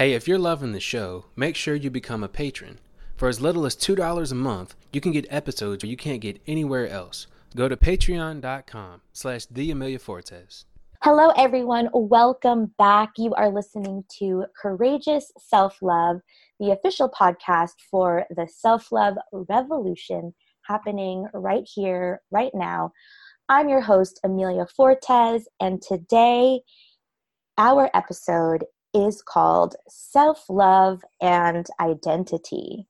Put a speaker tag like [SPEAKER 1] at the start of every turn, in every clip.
[SPEAKER 1] Hey, if you're loving the show, make sure you become a patron. For as little as $2 a month, you can get episodes where you can't get anywhere else. Go to patreon.com slash the Amelia Fortes.
[SPEAKER 2] Hello, everyone. Welcome back. You are listening to Courageous Self Love, the official podcast for the self love revolution happening right here, right now. I'm your host, Amelia Fortes, and today our episode is called Self Love and Identity.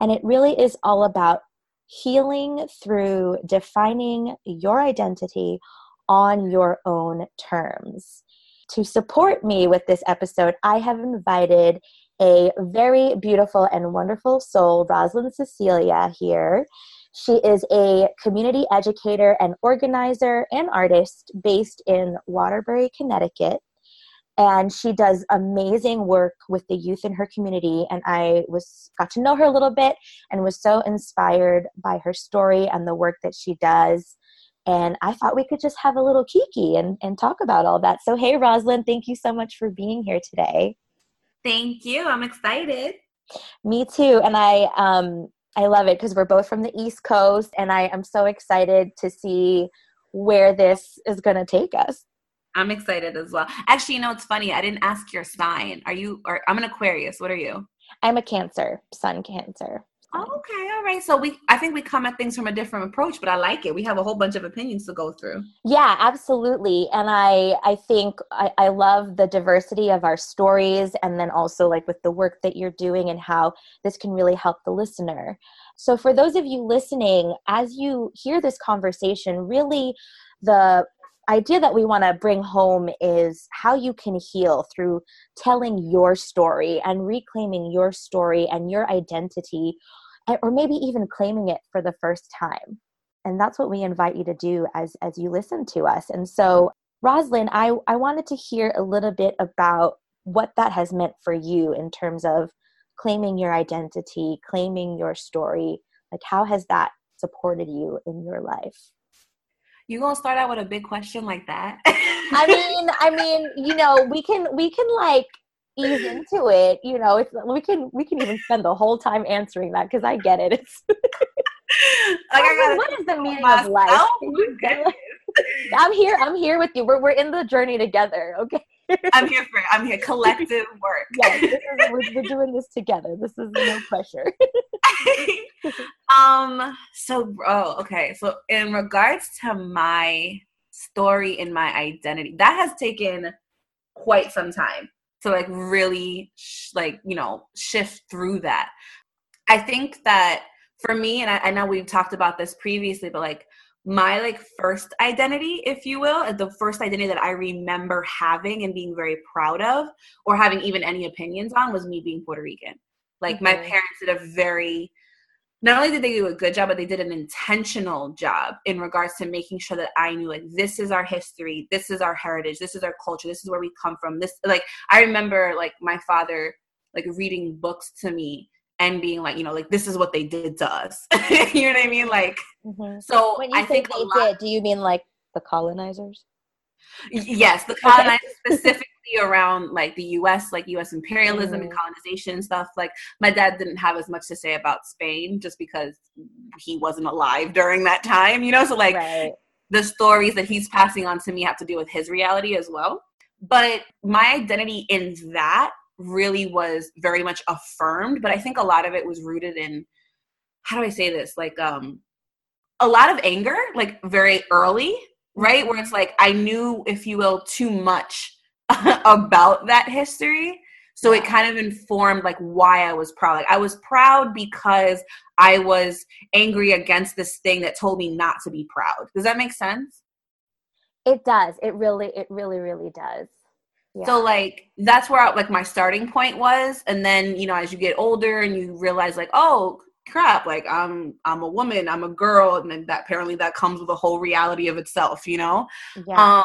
[SPEAKER 2] And it really is all about healing through defining your identity on your own terms. To support me with this episode, I have invited a very beautiful and wonderful soul, Rosalind Cecilia, here. She is a community educator and organizer and artist based in Waterbury, Connecticut. And she does amazing work with the youth in her community. And I was got to know her a little bit and was so inspired by her story and the work that she does. And I thought we could just have a little kiki and, and talk about all that. So, hey, Rosalind, thank you so much for being here today.
[SPEAKER 3] Thank you. I'm excited.
[SPEAKER 2] Me too. And I, um, I love it because we're both from the East Coast, and I am so excited to see where this is going to take us.
[SPEAKER 3] I'm excited as well. Actually, you know, it's funny. I didn't ask your sign. Are you, or I'm an Aquarius. What are you?
[SPEAKER 2] I'm a Cancer, Sun Cancer.
[SPEAKER 3] Oh, okay. All right. So we, I think we come at things from a different approach, but I like it. We have a whole bunch of opinions to go through.
[SPEAKER 2] Yeah, absolutely. And I, I think I, I love the diversity of our stories, and then also like with the work that you're doing and how this can really help the listener. So, for those of you listening, as you hear this conversation, really the idea that we want to bring home is how you can heal through telling your story and reclaiming your story and your identity or maybe even claiming it for the first time. And that's what we invite you to do as as you listen to us. And so Rosalind i i wanted to hear a little bit about what that has meant for you in terms of claiming your identity claiming your story. Like how has that supported you in your life
[SPEAKER 3] You gonna start out with a big question like that?
[SPEAKER 2] I mean, I mean, you know, we can we can like ease into it. You know, it's we can we can even spend the whole time answering that because I get it. It's
[SPEAKER 3] Like,
[SPEAKER 2] what is the meaning
[SPEAKER 3] myself.
[SPEAKER 2] of life? I'm here. I'm here with you. We're we're in the journey together. Okay.
[SPEAKER 3] I'm here for it. I'm here. Collective work.
[SPEAKER 2] Yes, is, we're, we're doing this together. This is no pressure.
[SPEAKER 3] um. So, oh, okay. So, in regards to my story and my identity, that has taken quite some time to like really, sh- like you know, shift through that. I think that for me, and I, I know we've talked about this previously, but like my like first identity, if you will, the first identity that I remember having and being very proud of, or having even any opinions on, was me being Puerto Rican. Like my
[SPEAKER 2] Mhm.
[SPEAKER 3] parents did a very not only did they do a good job, but they did an intentional job in regards to making sure that I knew like this is our history, this is our heritage, this is our culture, this is where we come from. This like I remember like my father like reading books to me and being like, you know, like this is what they did to us. you know what I mean? Like
[SPEAKER 2] Mhm.
[SPEAKER 3] so
[SPEAKER 2] When you
[SPEAKER 3] I
[SPEAKER 2] say
[SPEAKER 3] think
[SPEAKER 2] they
[SPEAKER 3] lot,
[SPEAKER 2] did, do you mean like the colonizers?
[SPEAKER 3] yes, the colonizers specifically around like the US, like US imperialism and
[SPEAKER 2] Mhm.
[SPEAKER 3] colonization and stuff. Like my dad didn't have as much to say about Spain just because he wasn't alive during that time, you know? So like
[SPEAKER 2] right.
[SPEAKER 3] the stories that he's passing on to me have to do with his reality as well. But my identity in that really was very much affirmed, but I think a lot of it was rooted in how do I say this? Like um a lot of anger, like very early, right? Where it's like I knew, if you will, too much about that history. So it kind of informed like why I was proud. Like I was proud because I was angry against this thing that told me not to be proud. Does that make sense?
[SPEAKER 2] It does. It really, it really, really does. Yeah.
[SPEAKER 3] So like that's where like my starting point was, and then you know as you get older and you realize like oh crap like I'm I'm a woman I'm a girl and then that apparently that comes with a whole reality of itself you know
[SPEAKER 2] yeah.
[SPEAKER 3] um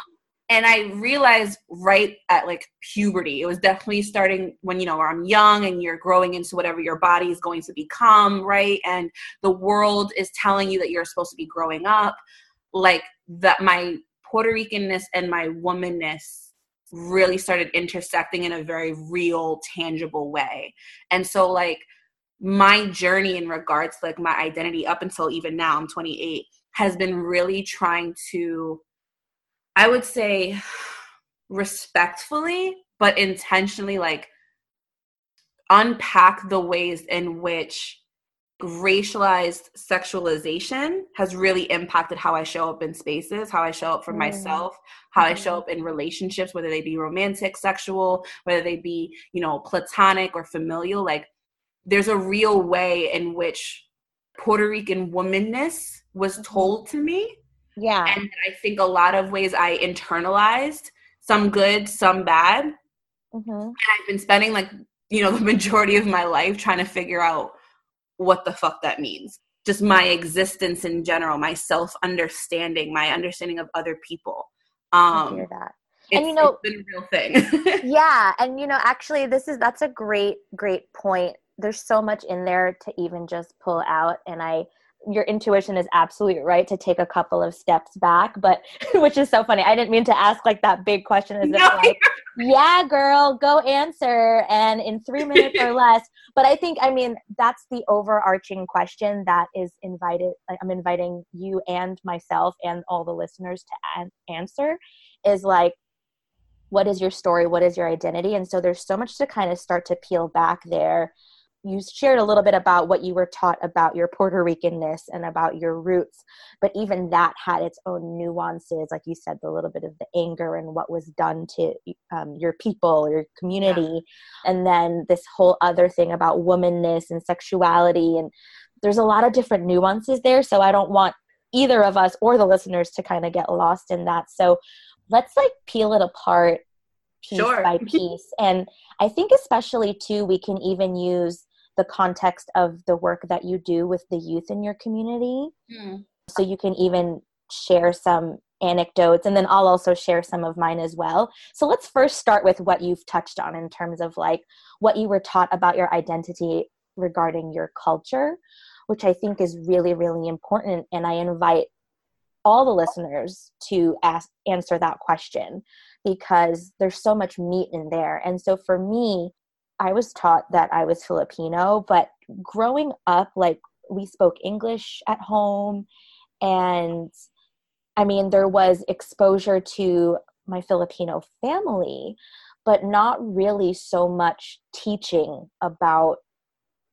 [SPEAKER 3] and I realized right at like puberty, it was definitely starting when you know I'm young and you're growing into whatever your body is going to become, right? And the world is telling you that you're supposed to be growing up. Like that, my Puerto Ricanness and my womanness really started intersecting in a very real, tangible way. And so, like, my journey in regards to like my identity up until even now, I'm 28, has been really trying to, I would say, respectfully, but intentionally, like, unpack the ways in which racialized sexualization has really impacted how I show up in spaces, how I show up for mm. myself, how mm-hmm. I show mm-hmm. up in relationships, whether they be romantic, sexual, whether they be, you know, platonic or familial. Like, there's a real way in which Puerto Rican womanness was mm-hmm. told to me.
[SPEAKER 2] Yeah.
[SPEAKER 3] And I think a lot of ways I internalized, some good, some bad. Mm-hmm. And I've been spending like, you know, the majority of my life trying to figure out what the fuck that means. Just my existence in general, my self understanding, my understanding of other people.
[SPEAKER 2] Um, I hear that. and you know,
[SPEAKER 3] been a real thing.
[SPEAKER 2] yeah, and you know, actually, this is that's a great, great point. There's so much in there to even just pull out, and I your intuition is absolutely right to take a couple of steps back but which is so funny. I didn't mean to ask like that big question as no, if like yeah girl go answer and in three minutes or less. But i think i mean that's the overarching question that is invited i'm inviting you and myself and all the listeners to an- answer is like what is your story? What is your identity? And so there's so much to kind of start to peel back there you shared a little bit about what you were taught about your Puerto Ricanness and about your roots, but even that had its own nuances. Like you said, the little bit of the anger and what was done to um, your people, your community, yeah. and then this whole other thing about womanness and sexuality. And there's a lot of different nuances there. So I don't want either of us or the listeners to kind of get lost in that. So let's like peel it apart piece sure. by piece. and I think, especially too, we can even use the context of the work that you do with the youth in your community. Mm. So you can even share some anecdotes and then I'll also share some of mine as well. So let's first start with what you've touched on in terms of like what you were taught about your identity regarding your culture, which I think is really really important and I invite all the listeners to ask answer that question because there's so much meat in there. And so for me, I was taught that I was Filipino, but growing up, like we spoke English at home, and I mean, there was exposure to my Filipino family, but not really so much teaching about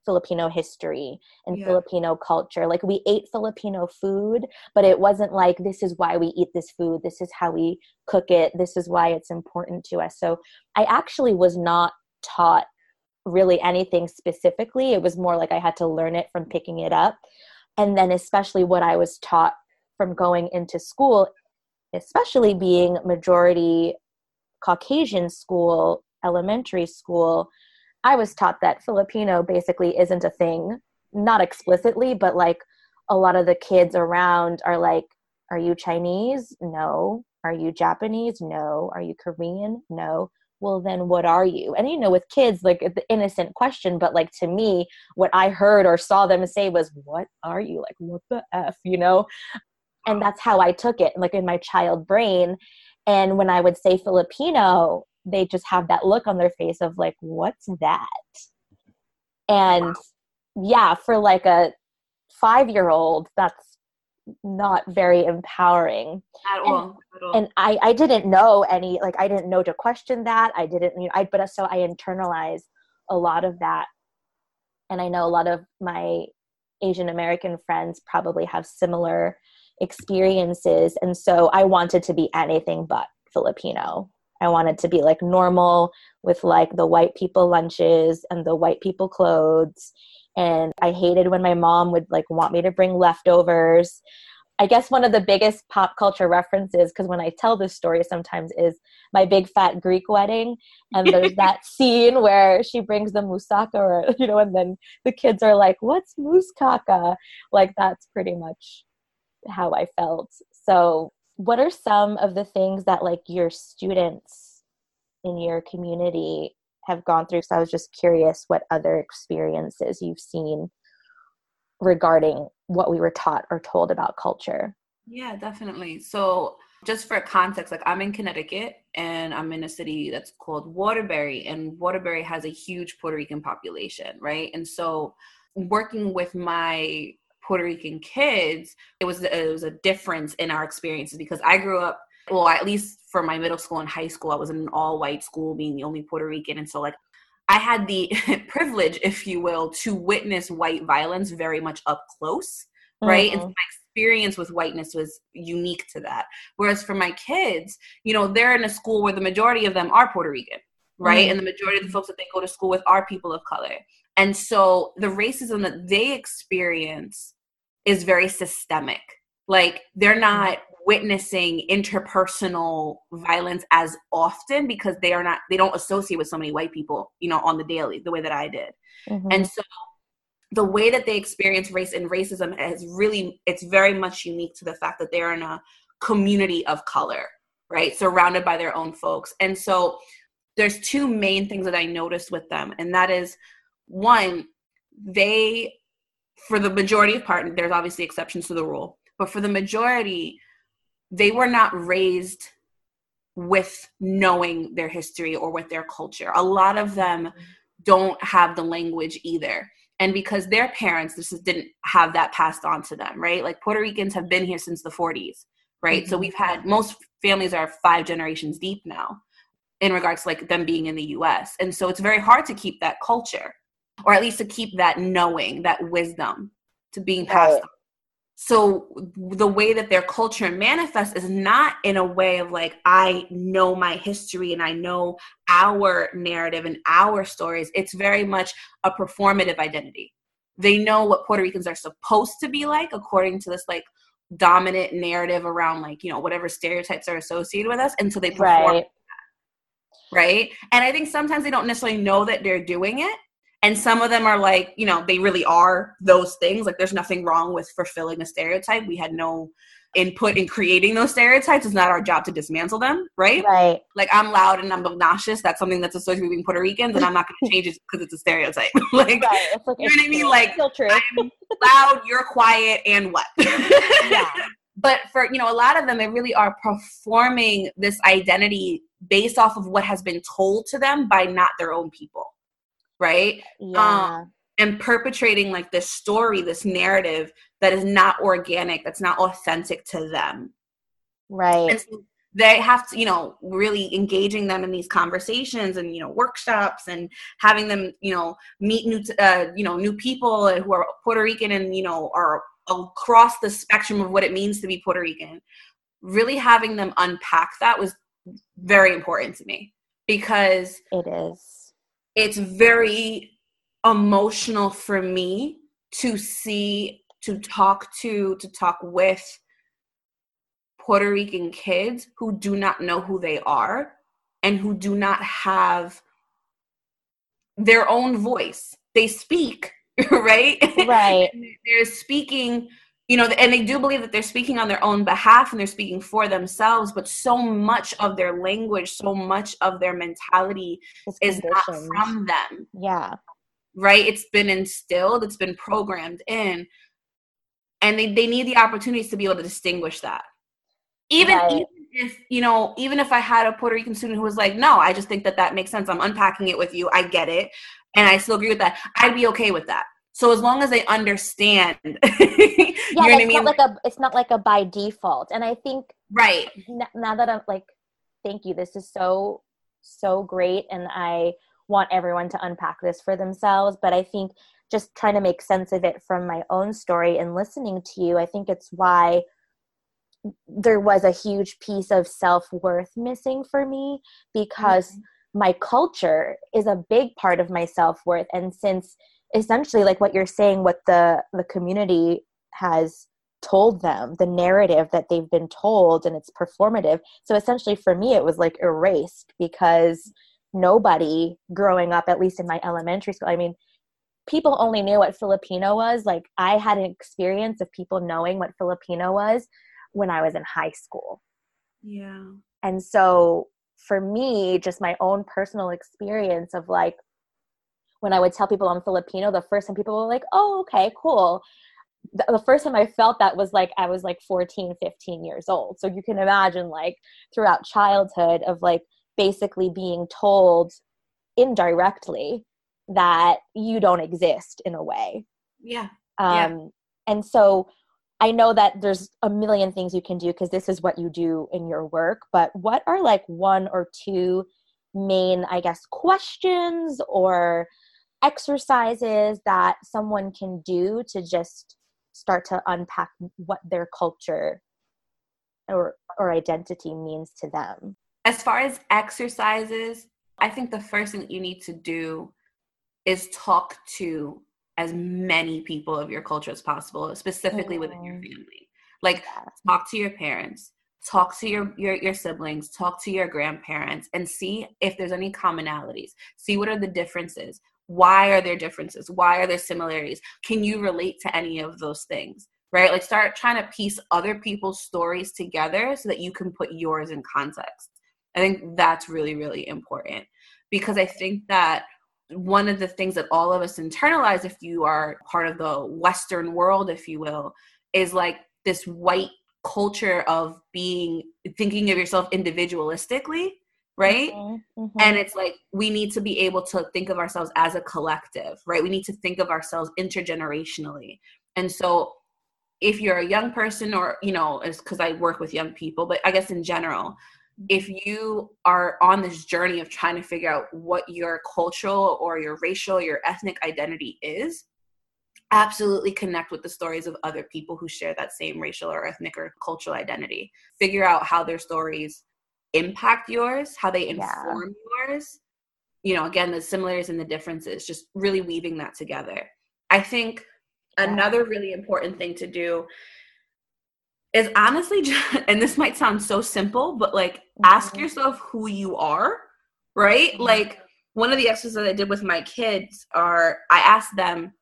[SPEAKER 2] Filipino history and yeah. Filipino culture. Like we ate Filipino food, but it wasn't like this is why we eat this food, this is how we cook it, this is why it's important to us. So I actually was not taught really anything specifically. It was more like I had to learn it from picking it up. And then, especially what I was taught from going into school, especially being majority Caucasian school, elementary school, I was taught that Filipino basically isn't a thing, not explicitly, but like a lot of the kids around are like, Are you Chinese? No. Are you Japanese? No. Are you Korean? No well then what are you? And you know with kids like the innocent question but like to me what i heard or saw them say was what are you? Like what the f? You know? And that's how i took it like in my child brain. And when i would say filipino they just have that look on their face of like what's that? And yeah for like a five year old that's not very empowering.
[SPEAKER 3] At all, and,
[SPEAKER 2] at all. and I, I didn't know any like i didn't know to question that. I didn't you know i but uh, so i internalized a lot of that. And i know a lot of my asian american friends probably have similar experiences. And so i wanted to be anything but filipino. I wanted to be like normal with like the white people lunches and the white people clothes and I hated when my mom would like want me to bring leftovers. I guess one of the biggest pop culture references, because when I tell this story sometimes, is my big fat Greek wedding. And there's that scene where she brings the moussaka, or, you know, and then the kids are like, What's moussaka? Like, that's pretty much how I felt. So, what are some of the things that like your students in your community have gone through so i was just curious what other experiences you've seen regarding what we were taught or told about culture
[SPEAKER 3] Yeah, definitely. So, just for context, like I'm in Connecticut and I'm in a city that's called Waterbury, and Waterbury has a huge Puerto Rican population, right? And so, working with my Puerto Rican kids, it was it was a difference in our experiences because I grew up, well, at least for my middle school and high school, I was in an all white school, being the only Puerto Rican, and so like I had the privilege, if you will, to witness white violence very much up close, right? And so
[SPEAKER 2] Mhm.
[SPEAKER 3] my experience with whiteness was unique to that. Whereas for my kids, you know, they're in a school where the majority of them are Puerto Rican, right?
[SPEAKER 2] Mhm.
[SPEAKER 3] And the majority of the folks that they go to school with are people of color. And so the racism that they experience is very systemic. Like they're not witnessing interpersonal violence as often because they are not they don't associate with so many white people, you know, on the daily the way that I did.
[SPEAKER 2] Mhm.
[SPEAKER 3] And so the way that they experience race and racism is really it's very much unique to the fact that they're in a community of color, right? Surrounded by their own folks. And so there's two main things that I noticed with them, and that is one, they for the majority of part, there's obviously exceptions to the rule, but for the majority, they were not raised with knowing their history or with their culture. A lot of them don't have the language either. And because their parents this is, didn't have that passed on to them, right? Like Puerto Ricans have been here since the 40s, right? So
[SPEAKER 2] Mhm.
[SPEAKER 3] we've had most families are five generations deep now in regards to like them being in the US. And so it's very hard to keep that culture or at least to keep that knowing, that wisdom to being passed
[SPEAKER 2] Right.
[SPEAKER 3] on. So the way that their culture manifests is not in a way of like I know my history and I know our narrative and our stories. It's very much a performative identity. They know what Puerto Ricans are supposed to be like according to this like dominant narrative around like, you know, whatever stereotypes are associated with us and so they perform
[SPEAKER 2] right
[SPEAKER 3] right? And I think sometimes they don't necessarily know that they're doing it. And some of them are like, you know, they really are those things. Like, there's nothing wrong with fulfilling a stereotype. We had no input in creating those stereotypes. It's not our job to dismantle them, right?
[SPEAKER 2] right
[SPEAKER 3] Like, I'm loud and I'm obnoxious. That's something that's associated with being Puerto Ricans, and I'm not going to change it because it's a stereotype. like,
[SPEAKER 2] right it's like
[SPEAKER 3] You know what I mean? Like, I'm loud, you're quiet, and what?
[SPEAKER 2] yeah
[SPEAKER 3] but for you know a lot of them they really are performing this identity based off of what has been told to them by not their own people right?
[SPEAKER 2] Yeah.
[SPEAKER 3] and perpetrating like this story this narrative that is not organic that's not authentic to them.
[SPEAKER 2] Right.
[SPEAKER 3] So they have to you know really engaging them in these conversations and you know workshops and having them you know meet new uh, you know new people who are puerto rican and you know are across the spectrum of what it means to be puerto rican. Really having them unpack that was very important to me because
[SPEAKER 2] it is
[SPEAKER 3] it's very emotional for me to see to talk to to talk with Puerto Rican kids who do not know who they are and who do not have their own voice. They speak, right?
[SPEAKER 2] right
[SPEAKER 3] they're speaking, you know, and they do believe that they're speaking on their own behalf and they're speaking for themselves, but so much of their language, so much of their mentality
[SPEAKER 2] it's
[SPEAKER 3] is not from them.
[SPEAKER 2] Yeah.
[SPEAKER 3] Right? It's been instilled it's been programmed in and they, they need the opportunities to be able to distinguish that. Even,
[SPEAKER 2] Right.
[SPEAKER 3] even if you know even if i had a puerto rican student who was like no i just think that that makes sense. I'm unpacking it with you. I get it. And i still agree with that. I'd be okay with that so as long as they understand you
[SPEAKER 2] yeah
[SPEAKER 3] know what i
[SPEAKER 2] it's
[SPEAKER 3] mean?
[SPEAKER 2] not like a it's not like a by default. And i think
[SPEAKER 3] right.
[SPEAKER 2] now that i'm like thank you this is so so great and i want everyone to unpack this for themselves but i think just trying to make sense of it from my own story and listening to you i think it's why there was a huge piece of self-worth missing for me because mm-hmm. my culture is a big part of my self-worth. And since essentially like what you're saying what the the community has told them the narrative that they've been told and it's performative. So essentially for me it was like erased because nobody growing up at least in my elementary school i mean people only knew what filipino was. Like i had an experience of people knowing what filipino was when i was in high school.
[SPEAKER 3] Yeah.
[SPEAKER 2] And so for me, just my own personal experience of like when I would tell people I'm Filipino, the first time people were like, oh, okay, cool. The, first time I felt that was like I was like 14, 15 years old. So you can imagine like throughout childhood of like basically being told indirectly that you don't exist in a way.
[SPEAKER 3] Yeah.
[SPEAKER 2] Um,
[SPEAKER 3] Yeah.
[SPEAKER 2] And so I know that there's a million things you can do because this is what you do in your work, but what are like one or two main, I guess, questions or exercises that someone can do to just start to unpack what their culture or, or identity means to them?
[SPEAKER 3] As far as exercises, I think the first thing you need to do is talk to as many people of your culture as possible, specifically within your
[SPEAKER 2] Mm.
[SPEAKER 3] family. Like
[SPEAKER 2] Yes.
[SPEAKER 3] talk to your parents, talk to your, your your siblings, talk to your grandparents and see if there's any commonalities. See what are the differences. Why are there differences? Why are there similarities? Can you relate to any of those things? Right? Like start trying to piece other people's stories together so that you can put yours in context. I think that's really, really important because I think that one of the things that all of us internalize, if you are part of the Western world, if you will, is like this white culture of being thinking of yourself individualistically, right?
[SPEAKER 2] Mhm, mhm.
[SPEAKER 3] And it's like we need to be able to think of ourselves as a collective, right? We need to think of ourselves intergenerationally. And so if you're a young person or, you know, it's because I work with young people, but I guess in general, if you are on this journey of trying to figure out what your cultural or your racial, your ethnic identity is, absolutely connect with the stories of other people who share that same racial or ethnic or cultural identity. Figure out how their stories impact yours, how they
[SPEAKER 2] Yeah.
[SPEAKER 3] inform yours. You know, again, the similarities and the differences, just really weaving that together. I think
[SPEAKER 2] Yeah.
[SPEAKER 3] another really important thing to do is honestly just, and this might sound so simple, but like ask
[SPEAKER 2] Mhm.
[SPEAKER 3] yourself who you are, right?
[SPEAKER 2] Mhm.
[SPEAKER 3] Like one of the exercises I did with my kids are I asked them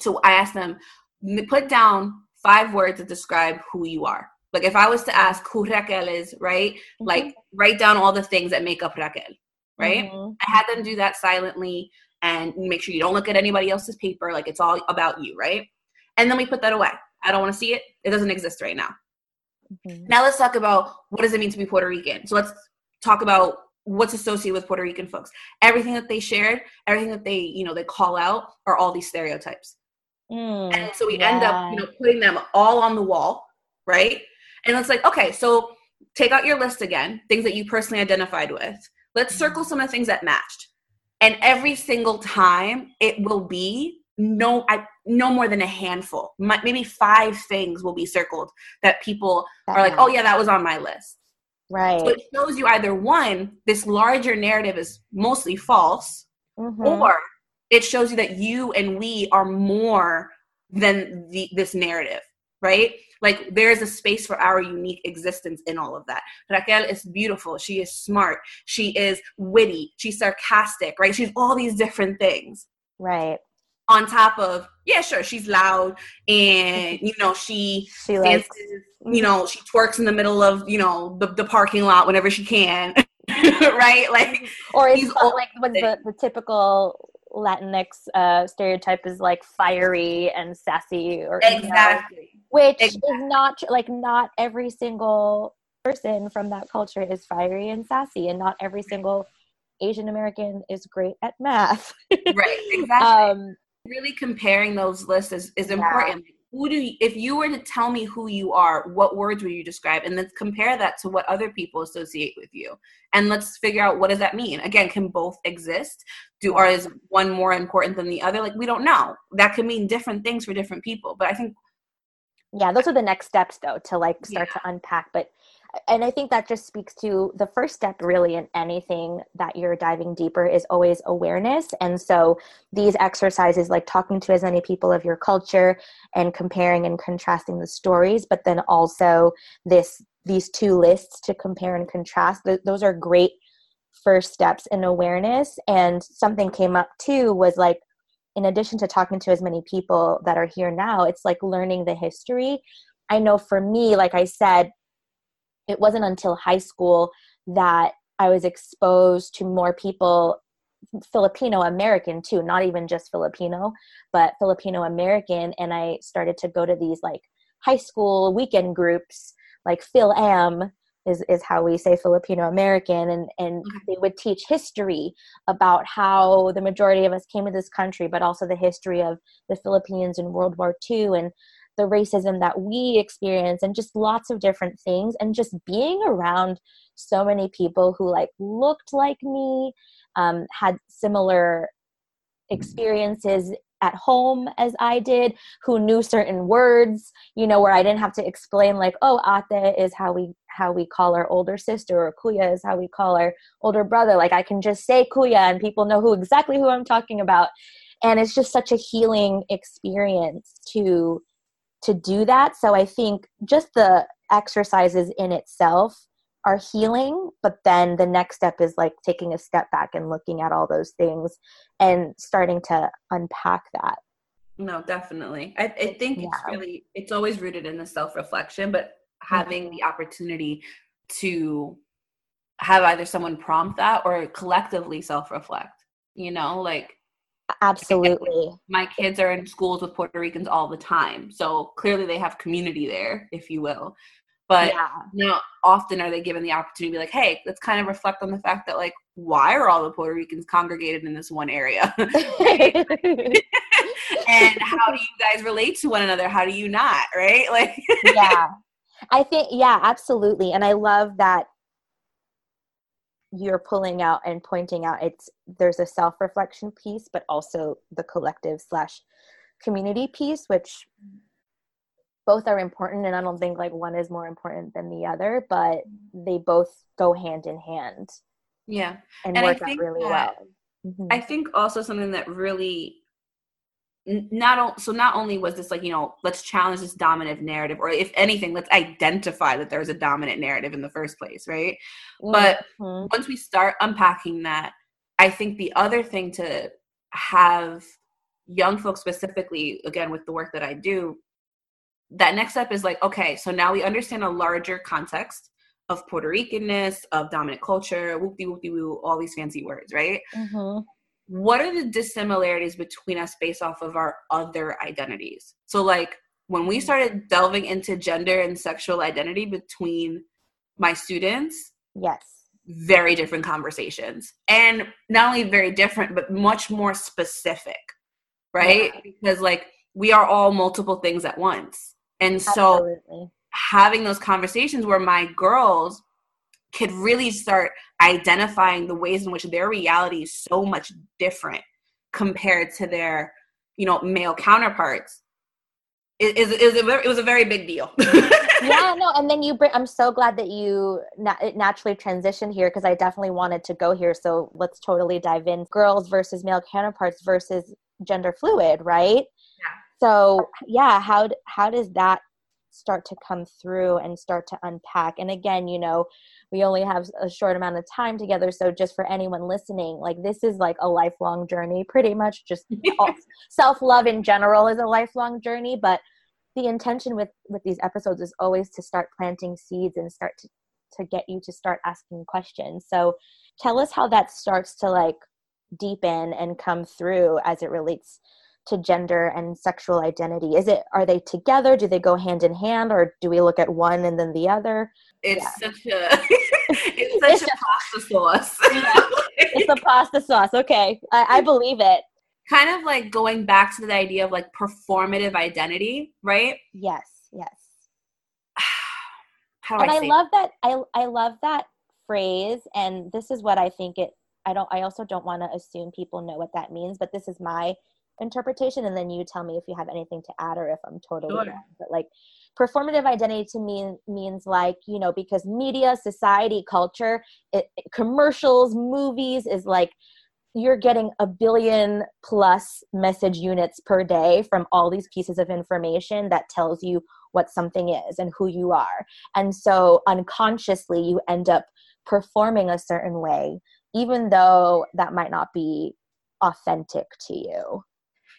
[SPEAKER 3] to I asked them "M- put down five words that describe who you are. Like if I was to ask who Raquel is, right? Like write down all the things that make up Raquel, right?
[SPEAKER 2] Mhm.
[SPEAKER 3] I had them do that silently and make sure you don't look at anybody else's paper. Like it's all about you, right? And then we put that away. I don't want to see it. It doesn't exist right now.
[SPEAKER 2] Mhm.
[SPEAKER 3] Now let's talk about what does it mean to be Puerto Rican. So let's talk about what's associated with Puerto Rican folks. Everything that they shared, everything that they, you know, they call out are all these stereotypes.
[SPEAKER 2] Mm,
[SPEAKER 3] And so we end up, you know, putting them all on the wall, right? And it's like, okay, so take out your list again, things that you personally identified with. Let's circle some of the things that matched. And every single time it will be no I no more than a handful. Mi- Maybe five things will be circled that people
[SPEAKER 2] That
[SPEAKER 3] are like, "Oh yeah, that was on my list."
[SPEAKER 2] right.
[SPEAKER 3] So it shows you either one, this larger narrative is mostly false,
[SPEAKER 2] Mhm.
[SPEAKER 3] or it shows you that you and we are more than the, this narrative right? Like there's a space for our unique existence in all of that. Raquel is beautiful. She is smart. She is witty. She's sarcastic right? She's all these different things.
[SPEAKER 2] Right.
[SPEAKER 3] on top of yeah sure she's loud and you know she
[SPEAKER 2] She likes
[SPEAKER 3] you know she twerks in the middle of you know the, the parking lot whenever she can right? Like
[SPEAKER 2] or it's
[SPEAKER 3] old
[SPEAKER 2] like when the, the typical Latinx uh, stereotype is like fiery and sassy, or you know,
[SPEAKER 3] exactly
[SPEAKER 2] which
[SPEAKER 3] Exactly.
[SPEAKER 2] is not like not every single person from that culture is fiery and sassy, and not every single Asian American is great at math.
[SPEAKER 3] right exactly
[SPEAKER 2] um,
[SPEAKER 3] really comparing those lists is, is
[SPEAKER 2] Yeah.
[SPEAKER 3] important. Who do you, if you were to tell me who you are, what words would you describe? And let's compare that to what other people associate with you. And let's figure out what does that mean? Again, can both exist? Do or is one more important than the other? Like we don't know. That could mean different things for different people. But I think
[SPEAKER 2] yeah those are the next steps though to like start to unpack but and i think that just speaks to the first step really in anything that you're diving deeper is always awareness and so these exercises like talking to as many people of your culture and comparing and contrasting the stories but then also this these two lists to compare and contrast th- those are great first steps in awareness and something came up too was like in addition to talking to as many people that are here now, it's like learning the history. I know for me, like I said, it wasn't until high school that I was exposed to more people Filipino American too, not even just Filipino, but Filipino American. And I started to go to these like high school weekend groups, like Fil-Am is, is how we say Filipino American. And, and
[SPEAKER 3] Okay.
[SPEAKER 2] they would teach history about how the majority of us came to this country, but also the history of the Philippines in World War II and the racism that we experience and just lots of different things. And just being around so many people who like looked like me um, had similar experiences at home as I did, who knew certain words, you know, where I didn't have to explain like, oh, ate is how we how we call our older sister, or kuya is how we call our older brother. Like I can just say kuya and people know who exactly who I'm talking about. And it's just such a healing experience to to do that. So I think just the exercises in itself are healing, but then the next step is like taking a step back and looking at all those things and starting to unpack that.
[SPEAKER 3] No, definitely. I, I think it's really it's always rooted in the self reflection, but having the opportunity to have either someone prompt that or collectively self reflect. You know, like
[SPEAKER 2] Absolutely.
[SPEAKER 3] my kids are in schools with Puerto Ricans all the time, so clearly they have community there, if you will. But
[SPEAKER 2] yeah.
[SPEAKER 3] now often are they given the opportunity to be like, hey, let's kind of reflect on the fact that like, why are all the Puerto Ricans congregated in this one area? and how do you guys relate to one another? How do you not? Right? Like
[SPEAKER 2] yeah. I think yeah, absolutely. And I love that you're pulling out and pointing out it's there's a self-reflection piece but also the collective slash community piece which both are important and i don't think like one is more important than the other but they both go hand in hand
[SPEAKER 3] Yeah.
[SPEAKER 2] and,
[SPEAKER 3] And I
[SPEAKER 2] work out really
[SPEAKER 3] that-
[SPEAKER 2] well Mhm.
[SPEAKER 3] I think also something that really not so not only was this like you know let's challenge this dominant narrative or if anything let's identify that there's a dominant narrative in the first place right but
[SPEAKER 2] Mhm.
[SPEAKER 3] once we start unpacking that i think the other thing to have young folks specifically again with the work that i do that next step is like okay so now we understand a larger context of puerto ricanness of dominant culture whoopty whoopty woo all these fancy words right
[SPEAKER 2] Mhm.
[SPEAKER 3] what are the dissimilarities between us based off of our other identities? So, like, when we started delving into gender and sexual identity between my students,
[SPEAKER 2] yes
[SPEAKER 3] very different conversations. And not only very different, but much more specific, right? Because, like, we are all multiple things at once. And so,
[SPEAKER 2] absolutely.
[SPEAKER 3] having those conversations where my girls could really start identifying the ways in which their reality is so much different compared to their you know male counterparts it, it, it, was, a very, it was a very big deal.
[SPEAKER 2] Yeah no and then you bring i'm so glad that you na- it naturally transitioned here because i definitely wanted to go here. So let's totally dive in. Girls versus male counterparts versus gender fluid right. So yeah how how does that start to come through and start to unpack? And again you know we only have a short amount of time together so just for anyone listening like this is like a lifelong journey pretty much just self-love in general is a lifelong journey but the intention with with these episodes is always to start planting seeds and start to to get you to start asking questions. So tell us how that starts to like deepen and come through as it relates to gender and sexual identity? Is it are they together? Do they go hand in hand or do we look at one and then the other?
[SPEAKER 3] It's
[SPEAKER 2] Yeah.
[SPEAKER 3] such a it's such
[SPEAKER 2] It's
[SPEAKER 3] a pasta sauce.
[SPEAKER 2] It's the pasta sauce okay. I, I believe it.
[SPEAKER 3] kind of like going back to the idea of like performative identity right?
[SPEAKER 2] Yes yes.
[SPEAKER 3] How do
[SPEAKER 2] and
[SPEAKER 3] i
[SPEAKER 2] I, love that I I love that phrase and this is what I think it I don't I also don't want to assume people know what that means but this is my interpretation and then you tell me if you have anything to add or if I'm totally
[SPEAKER 3] Sure.
[SPEAKER 2] wrong. But like performative identity to me means like you know because media society culture it, commercials movies is like you're getting a billion plus message units per day from all these pieces of information that tells you what something is and who you are. And so unconsciously you end up performing a certain way even though that might not be authentic to you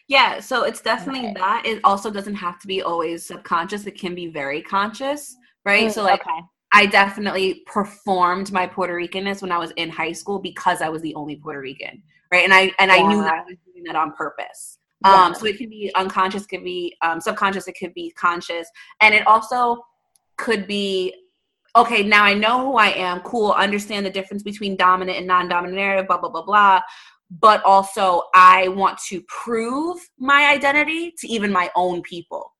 [SPEAKER 3] Yeah, so it's definitely
[SPEAKER 2] Right.
[SPEAKER 3] that. It also doesn't have to be always subconscious. It can be very conscious, right?
[SPEAKER 2] Mm,
[SPEAKER 3] so like
[SPEAKER 2] okay
[SPEAKER 3] I definitely performed my Puerto Ricanness when I was in high school because I was the only Puerto Rican, right? And I and I knew that I was doing that on purpose.
[SPEAKER 2] Yeah.
[SPEAKER 3] Um, so it can be unconscious, could be um, subconscious, it could be conscious, and it also could be okay. Now I know who I am. Cool. Understand the difference between dominant and non-dominant narrative. Blah blah blah blah. But also, I want to prove my identity to even my own people,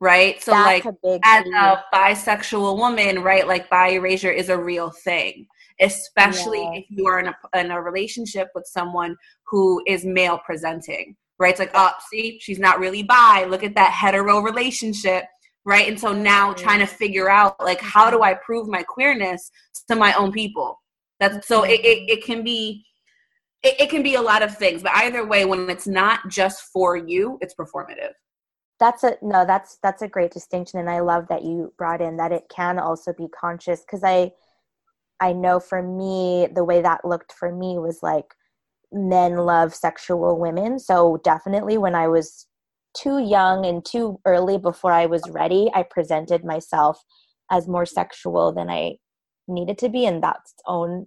[SPEAKER 3] right? So,
[SPEAKER 2] That's
[SPEAKER 3] like,
[SPEAKER 2] a
[SPEAKER 3] as
[SPEAKER 2] key.
[SPEAKER 3] a bisexual woman, right? Like bi erasure is a real thing, especially
[SPEAKER 2] Yeah.
[SPEAKER 3] if you are in a in a relationship with someone who is male presenting, right? It's like, oh, see, she's not really bi. Look at that hetero relationship, right? And so now trying to figure out like how do mm-hmm. I prove my queerness to my own people? That's so it, it, mm-hmm. it can be it, it can be a lot of things, but either way, when it's not just for you, it's performative.
[SPEAKER 2] that's a no that's that's a great distinction and i love that you brought in that it can also be conscious because i i know for me the way that looked for me was like men love sexual women so definitely when i was too young and too early before i was ready i presented myself as more sexual than i needed to be and that's own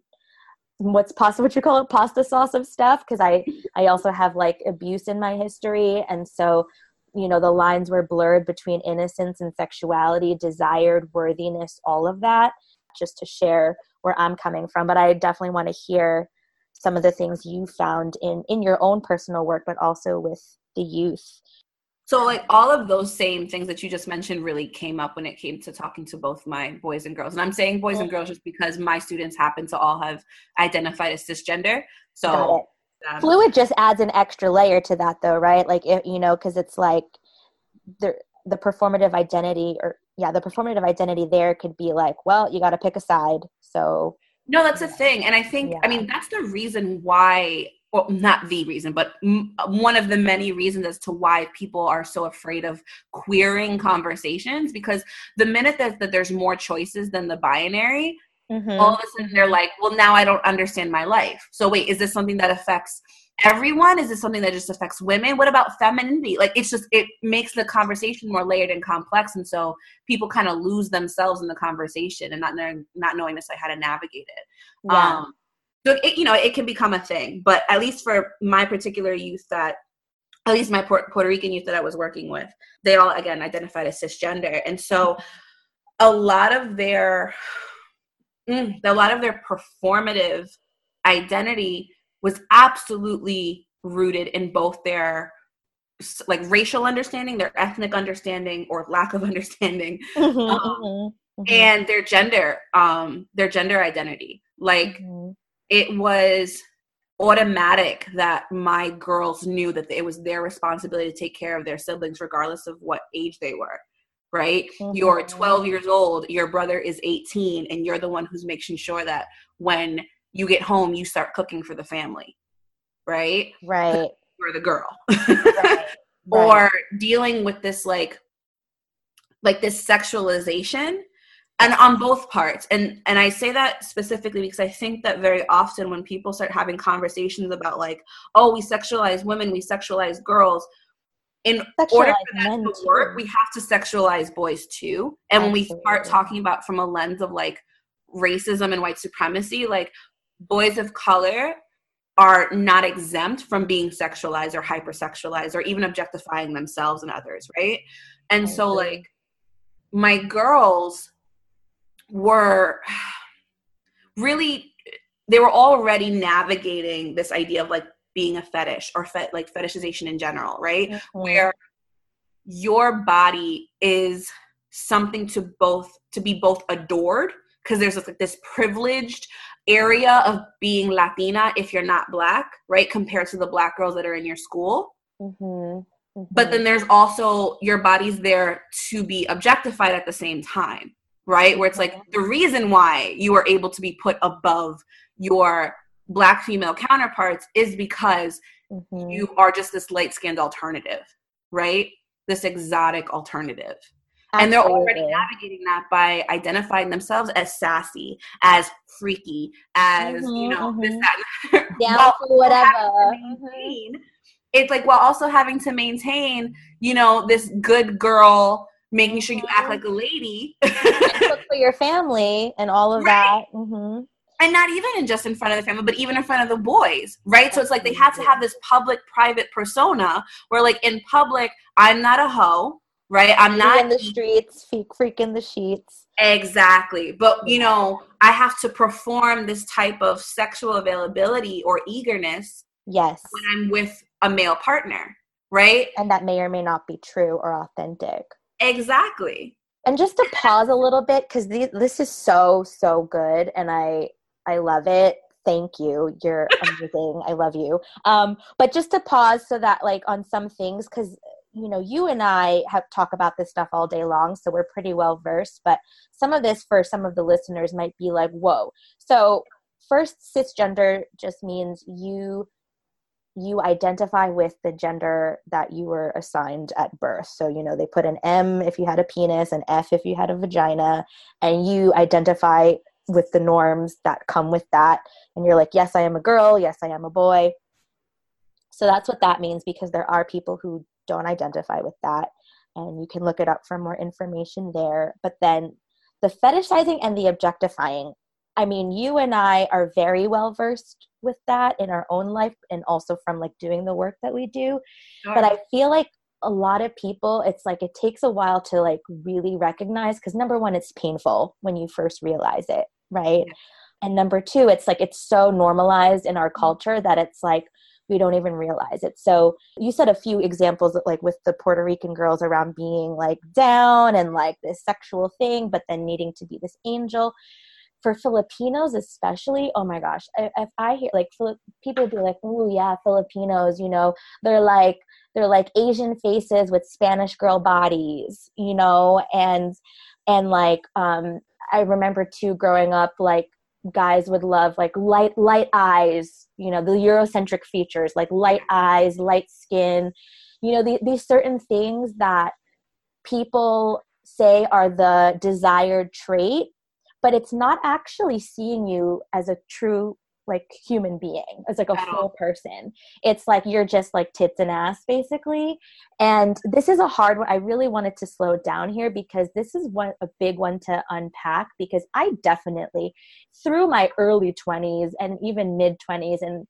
[SPEAKER 2] what's pasta what you call it pasta sauce of stuff because i i also have like abuse in my history. And so you know the lines were blurred between innocence and sexuality desired worthiness all of that just to share where i'm coming from. But i definitely want to hear some of the things you found in in your own personal work but also with the youth
[SPEAKER 3] So like all of those same things that you just mentioned really came up when it came to talking to both my boys and girls. And I'm saying boys and girls just because my students happen to all have identified as cisgender. So um,
[SPEAKER 2] fluid just adds an extra layer to that though right like you know because it's like the the performative identity or yeah the performative identity there could be like well you got to pick a side so
[SPEAKER 3] no, that's a thing. And I think,
[SPEAKER 2] Yeah.
[SPEAKER 3] I mean, that's the reason why, well, not the reason, but m- one of the many reasons as to why people are so afraid of queering conversations because the minute that, that there's more choices than the binary,
[SPEAKER 2] Mhm.
[SPEAKER 3] all of a sudden they're like, well, now I don't understand my life. So wait, is this something that affects everyone? Is this something that just affects women? What about femininity? Like it's just it makes the conversation more layered and complex, and so people kind of lose themselves in the conversation and not knowing not knowing necessarily how to navigate it.
[SPEAKER 2] yeah
[SPEAKER 3] Um, so it, you know, it can become a thing. But at least for my particular youth that at least my Puerto, Rican youth that I was working with, they all again identified as cisgender, and so a lot of their mm, a lot of their performative identity was absolutely rooted in both their like racial understanding, their ethnic understanding, or lack of understanding,
[SPEAKER 2] Mhm,
[SPEAKER 3] um,
[SPEAKER 2] mhm, mhm,
[SPEAKER 3] and their gender, um, their gender identity. Like
[SPEAKER 2] mhm.
[SPEAKER 3] It was automatic that my girls knew that it was their responsibility to take care of their siblings regardless of what age they were right? You're
[SPEAKER 2] Mhm.
[SPEAKER 3] 12 years old your brother is 18 and you're the one who's making sure that when you get home you start cooking for the family right?
[SPEAKER 2] Right.
[SPEAKER 3] You're the girl.
[SPEAKER 2] Right.
[SPEAKER 3] Or dealing with this like like this sexualization and on both parts and and i say that specifically because i think that very often when people start having conversations about like oh we sexualize women we sexualize girls in order for that to work
[SPEAKER 2] too.
[SPEAKER 3] we have to sexualize boys too and when we start talking about from a lens of like racism and white supremacy like boys of color are not exempt from being sexualized or hypersexualized or even objectifying themselves and others, right? And so, like, my girls were really, they were already navigating this idea of like being a fetish or fe- like fetishization in general, right?
[SPEAKER 2] Mhm.
[SPEAKER 3] Where your body is something to both to be both adored because there's like this privileged area of being Latina if you're not black, right? Compared to the black girls that are in your school.
[SPEAKER 2] Mhm.
[SPEAKER 3] But
[SPEAKER 2] Mhm.
[SPEAKER 3] then there's also your body's there to be objectified at the same time, right? Where it's like the reason why you are able to be put above your black female counterparts is because
[SPEAKER 2] Mhm.
[SPEAKER 3] you are just this light skinned alternative, right? This exotic alternative and they're already navigating that by identifying themselves as sassy, as freaky, as you
[SPEAKER 2] Mhm,
[SPEAKER 3] know this
[SPEAKER 2] mhm.
[SPEAKER 3] that.
[SPEAKER 2] down for whatever Mhm.
[SPEAKER 3] maintain- It's like while also having to maintain, you know, this good girl, making sure you act like a lady.
[SPEAKER 2] For your family and all of
[SPEAKER 3] Right.
[SPEAKER 2] that. hmm
[SPEAKER 3] and not even in just in front of the family, but even in front of the boys, right? So it's like they had to have this public private persona where like in public, I'm not a hoe, right? I'm not
[SPEAKER 2] in the streets, freak, freaking the sheets.
[SPEAKER 3] exactly. But you know, I have to perform this type of sexual availability or eagerness
[SPEAKER 2] Yes.
[SPEAKER 3] when I'm with a male partner, right?
[SPEAKER 2] And that may or may not be true or authentic.
[SPEAKER 3] Exactly.
[SPEAKER 2] And just to pause a little bit, because this is so, so good. And I, I love it. Thank you. You're amazing. I love you. Um, but just to pause so that like on some things, because you know, you and I have talk about this stuff all day long, so we're pretty well versed. But some of this for some of the listeners might be like, whoa. So first, cisgender just means you you identify with the gender that you were assigned at birth. So, you know, they put an M if you had a penis, an F if you had a vagina, and you identify with the norms that come with that. And you're like, yes, I am a girl. Yes, I am a boy. So that's what that means because there are people who don't identify with that. And you can look it up for more information there. But then the fetishizing and the objectifying. I mean, you and I are very well versed with that in our own life and also from like doing the work that we do. But I feel like a lot of people, it's like it takes a while to like really recognize because number one, it's painful when you first realize it, right?
[SPEAKER 3] Yeah.
[SPEAKER 2] And number two, it's like it's so normalized in our mm-hmm. culture that it's like we don't even realize it. So you said a few examples like with the Puerto Rican girls around being like down and like this sexual thing, but then needing to be this angel. For Filipinos, especially, oh my gosh, if I hear like people be like, "Oh yeah, Filipinos," you know, they're like they're like Asian faces with Spanish girl bodies, you know, and and like um, I remember too growing up, like guys would love like light light eyes, you know, the Eurocentric features like light eyes, light skin, you know, the, these certain things that people say are the desired trait, but it's not actually seeing you as a true like human being as like a
[SPEAKER 3] At
[SPEAKER 2] full person. It's like you're just like tits and ass basically. And this is a hard one. I really wanted to slow down here because this is one a big one to unpack because i definitely through my early 20s and even mid 20s and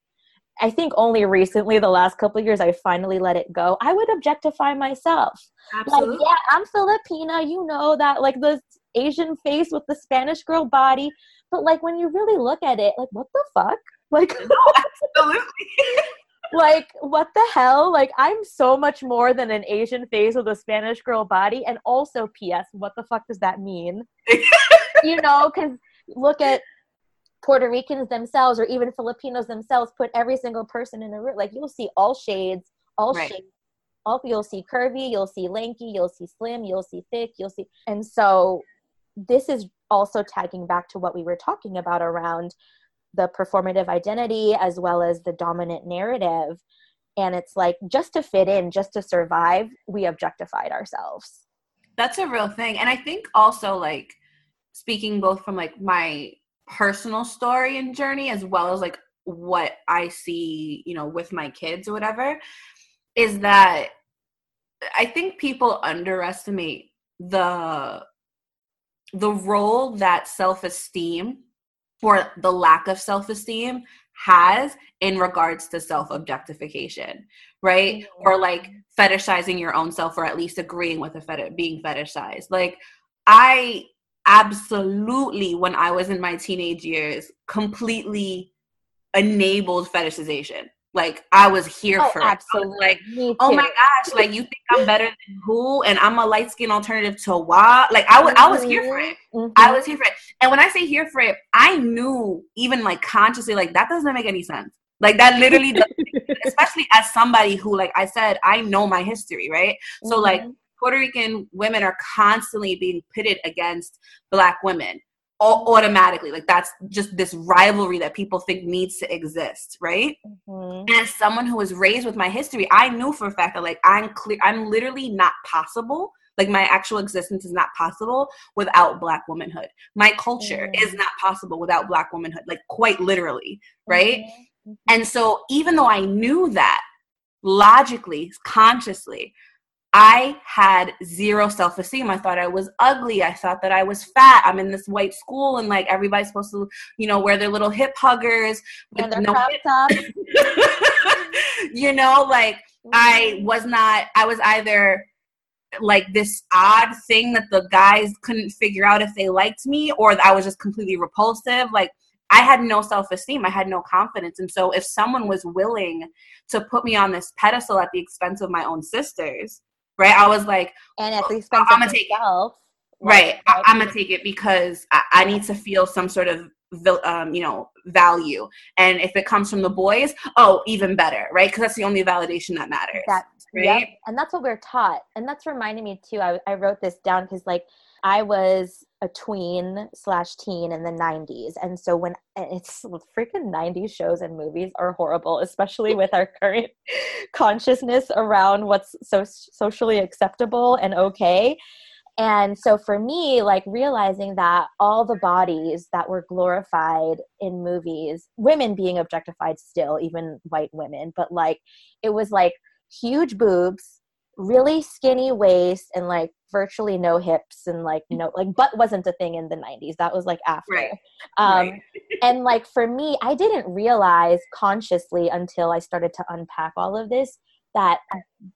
[SPEAKER 2] i think only recently the last couple of years i finally let it go i would objectify myself.
[SPEAKER 3] Absolutely.
[SPEAKER 2] like yeah i'm filipina you know that like the asian face with the spanish girl body. But like when you really look at it like what the fuck? Like
[SPEAKER 3] Absolutely.
[SPEAKER 2] like what the hell? Like i'm so much more than an asian face with a spanish girl body. And also ps what the fuck does that mean? You know because look at puerto ricans themselves or even filipinos themselves put every single person in a room. Like you'll see all shades all
[SPEAKER 3] Right.
[SPEAKER 2] shapes. All you'll see curvy you'll see lanky you'll see slim you'll see thick you'll see. And so this is also tagging back to what we were talking about around the performative identity as well as the dominant narrative and it's like just to fit in just to survive we objectified ourselves
[SPEAKER 3] That's a real thing. And I think also like speaking both from like my personal story and journey as well as like what I see, you know, with my kids or whatever, is that I think people underestimate the the role that self-esteem or the lack of self-esteem has in regards to self-objectification right? Mm-hmm. Or like fetishizing your own self or at least agreeing with a fetish being fetishized. Like i absolutely when i was in my teenage years completely enabled fetishization like i was here
[SPEAKER 2] oh
[SPEAKER 3] for
[SPEAKER 2] absolutely
[SPEAKER 3] like oh my gosh like you think i'm better than who and i'm a light skin alternative to what like i was i was here for it
[SPEAKER 2] Mhm.
[SPEAKER 3] I was here for it. And when I say here for it, I knew even like consciously, like that doesn't make any sense. Like that literally, doesn't make especially as somebody who, like I said, I know my history, right? So like
[SPEAKER 2] Mhm.
[SPEAKER 3] Puerto Rican women are constantly being pitted against Black women automatically. Like that's just this rivalry that people think needs to exist, right?
[SPEAKER 2] Mhm.
[SPEAKER 3] And as someone who was raised with my history, I knew for a fact that like I'm clear, I'm literally not possible. Like my actual existence is not possible without Black womanhood. My culture
[SPEAKER 2] Mm.
[SPEAKER 3] is not possible without Black womanhood. Like quite literally, right?
[SPEAKER 2] Mhm.
[SPEAKER 3] And so even though I knew that logically, consciously, I had zero self esteem. I thought I was ugly. I thought that I was fat. I'm in this white school and like everybody's supposed to, you know, wear their little hip huggers. with
[SPEAKER 2] And
[SPEAKER 3] no
[SPEAKER 2] up.
[SPEAKER 3] you know, like I was not, I was either like this odd thing that the guys couldn't figure out if they liked me or I was just completely repulsive. Like I had no self esteem, I had no confidence. And so if someone was willing to put me on this pedestal at the expense of my own sisters, right, I was like,
[SPEAKER 2] and at the expense
[SPEAKER 3] I'ma
[SPEAKER 2] of
[SPEAKER 3] take it. right, I- I'm gonna take it because I, I need to feel some sort of um, you know value and if it comes from the boys oh even better right because that's the only validation that matters
[SPEAKER 2] that
[SPEAKER 3] right
[SPEAKER 2] Yep. And that's what we're taught. And that's reminding me too. I, I wrote this down because like I was a tween slash teen in the 90s. And so when it's freaking 90s shows and movies are horrible, especially with our current consciousness around what's so socially acceptable and okay. And so for me, like realizing that all the bodies that were glorified in movies, women being objectified still, even white women, but like it was like huge boobs, really skinny waist, and like virtually no hips and like no like butt wasn't a thing in the 90s. That was like after.
[SPEAKER 3] Right.
[SPEAKER 2] Um
[SPEAKER 3] Right.
[SPEAKER 2] and like for me, I didn't realize consciously until I started to unpack all of this that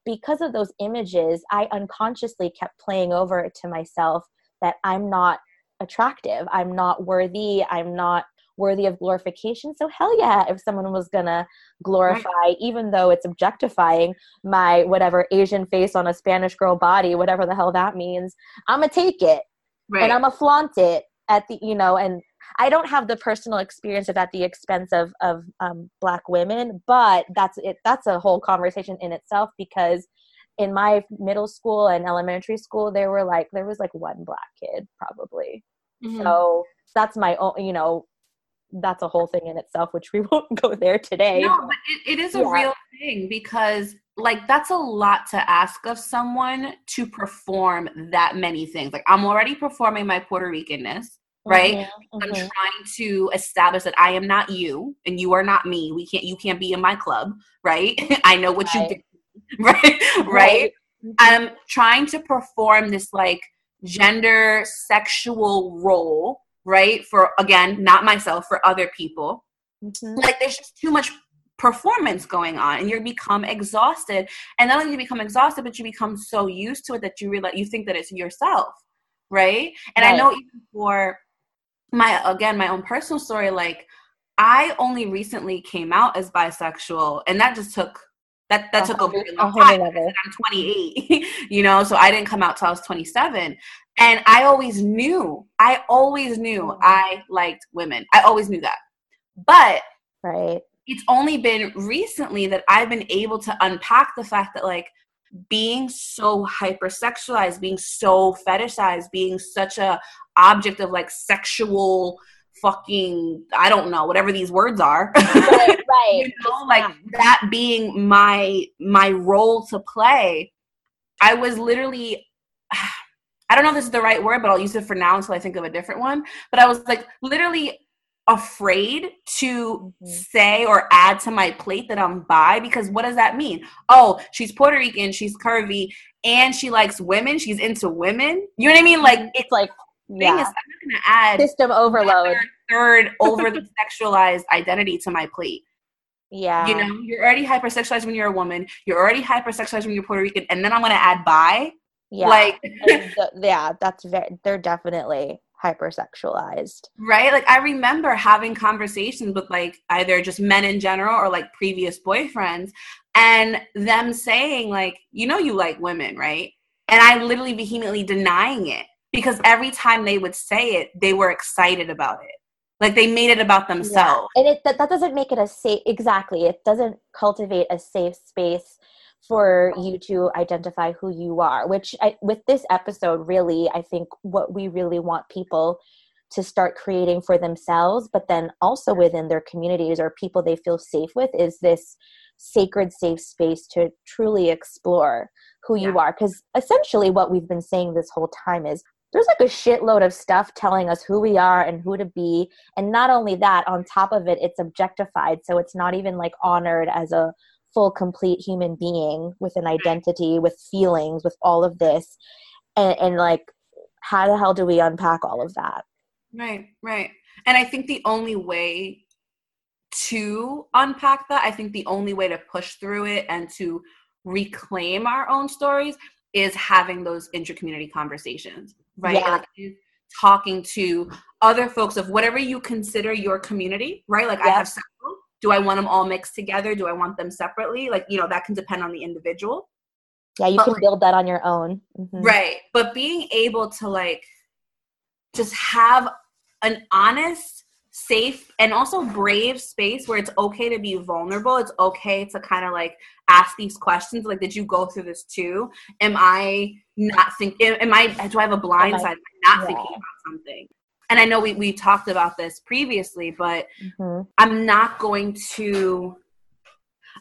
[SPEAKER 2] because of those images, I unconsciously kept playing over it to myself that I'm not attractive, I'm not worthy, I'm not worthy of glorification. So hell yeah, if someone was gonna glorify, even though it's objectifying my whatever Asian face on a Spanish girl body, whatever the hell that means, I'm gonna take it
[SPEAKER 3] right
[SPEAKER 2] and I'm gonna flaunt it at the you know and I don't have the personal experience of at the expense of of um, black women, but that's it. That's a whole conversation in itself because in my middle school and elementary school, there were like there was like one black kid probably.
[SPEAKER 3] Mhm.
[SPEAKER 2] So that's my own, you know, that's a whole thing in itself, which we won't go there today.
[SPEAKER 3] no but it, it is a
[SPEAKER 2] Yeah.
[SPEAKER 3] real thing because like that's a lot to ask of someone to perform that many things like i'm already performing my puerto ricanness right
[SPEAKER 2] Mhm,
[SPEAKER 3] i'm
[SPEAKER 2] mhm.
[SPEAKER 3] trying to establish that i am not you and you are not me we can't you can't be in my club right i know what
[SPEAKER 2] Right.
[SPEAKER 3] you did right right
[SPEAKER 2] Mhm.
[SPEAKER 3] I'm trying to perform this like gender sexual role, right? For again, not myself, for other people.
[SPEAKER 2] Mhm.
[SPEAKER 3] Like there's just too much performance going on and you become exhausted. And not only do you become exhausted, but you become so used to it that you realize you think that it's yourself, right? And I know even for my again, my own personal story, like I only recently came out as bisexual and that just took that that
[SPEAKER 2] A
[SPEAKER 3] took a
[SPEAKER 2] new-
[SPEAKER 3] long time. I'm 28, you know, so I didn't come out till I was 27. And I always knew, I always knew
[SPEAKER 2] Mhm.
[SPEAKER 3] I liked women. I always knew that. But
[SPEAKER 2] Right.
[SPEAKER 3] it's only been recently that I've been able to unpack the fact that like being so hypersexualized, being so fetishized, being such a object of like sexual fucking I don't know, whatever these words are.
[SPEAKER 2] Right. Right.
[SPEAKER 3] you know like that being my my role to play i was literally i don't know if this is the right word but i'll use it for now until i think of a different one but i was like literally afraid to
[SPEAKER 2] Mhm.
[SPEAKER 3] say or add to my plate that i'm bi because what does that mean oh she's puerto rican she's curvy and she likes women she's into women you know what i mean like
[SPEAKER 2] it's like
[SPEAKER 3] thing
[SPEAKER 2] yeah,
[SPEAKER 3] is i'm not gonna add
[SPEAKER 2] system overload.
[SPEAKER 3] third overly sexualized identity to my plate
[SPEAKER 2] Yeah.
[SPEAKER 3] you know, you're already hypersexualized when you're a woman. You're already hypersexualized when you're Puerto Rican, and then I'm gonna add bi.
[SPEAKER 2] yeah.
[SPEAKER 3] Like,
[SPEAKER 2] yeah, that's very. They're definitely hypersexualized.
[SPEAKER 3] right? Like, I remember having conversations with like either just men in general or like previous boyfriends, and them saying like, you know, you like women, right? And I literally vehemently denying it because every time they would say it, they were excited about it. Like they made it about themselves.
[SPEAKER 2] and it that, that doesn't make it a safe. Exactly, it doesn't cultivate a safe space for you to identify who you are. Which I, with this episode, really, I think what we really want people to start creating for themselves, but then also within their communities or people they feel safe with, is this sacred, safe space to truly explore who you are. Because essentially, what we've been saying this whole time is there's like a shitload of stuff telling us who we are and who to be. And not only that, on top of it, it's objectified. So it's not even like honored as a full complete human being with an identity with feelings with all of this and, and like how the hell do we unpack all of that
[SPEAKER 3] Right, right. And I think the only way to unpack that, I think the only way to push through it and to reclaim our own stories is having those intercommunity conversations, right?
[SPEAKER 2] Yeah.
[SPEAKER 3] Like, talking to other folks of whatever you consider your community, right? Like I have several. Do I want them all mixed together? Do I want them separately? Like, you know, that can depend on the individual.
[SPEAKER 2] yeah you
[SPEAKER 3] But,
[SPEAKER 2] can
[SPEAKER 3] like-
[SPEAKER 2] build that on your own Mhm.
[SPEAKER 3] Right. But being able to like just have an honest, safe, and also brave space where it's okay to be vulnerable. It's okay to kind of like ask these questions. Like, did you go through this too? Am I not thinking, am I do I have a blind side? Am I not
[SPEAKER 2] Yeah.
[SPEAKER 3] thinking about something? And I know we, we talked about this previously, but
[SPEAKER 2] Mhm.
[SPEAKER 3] I'm not going to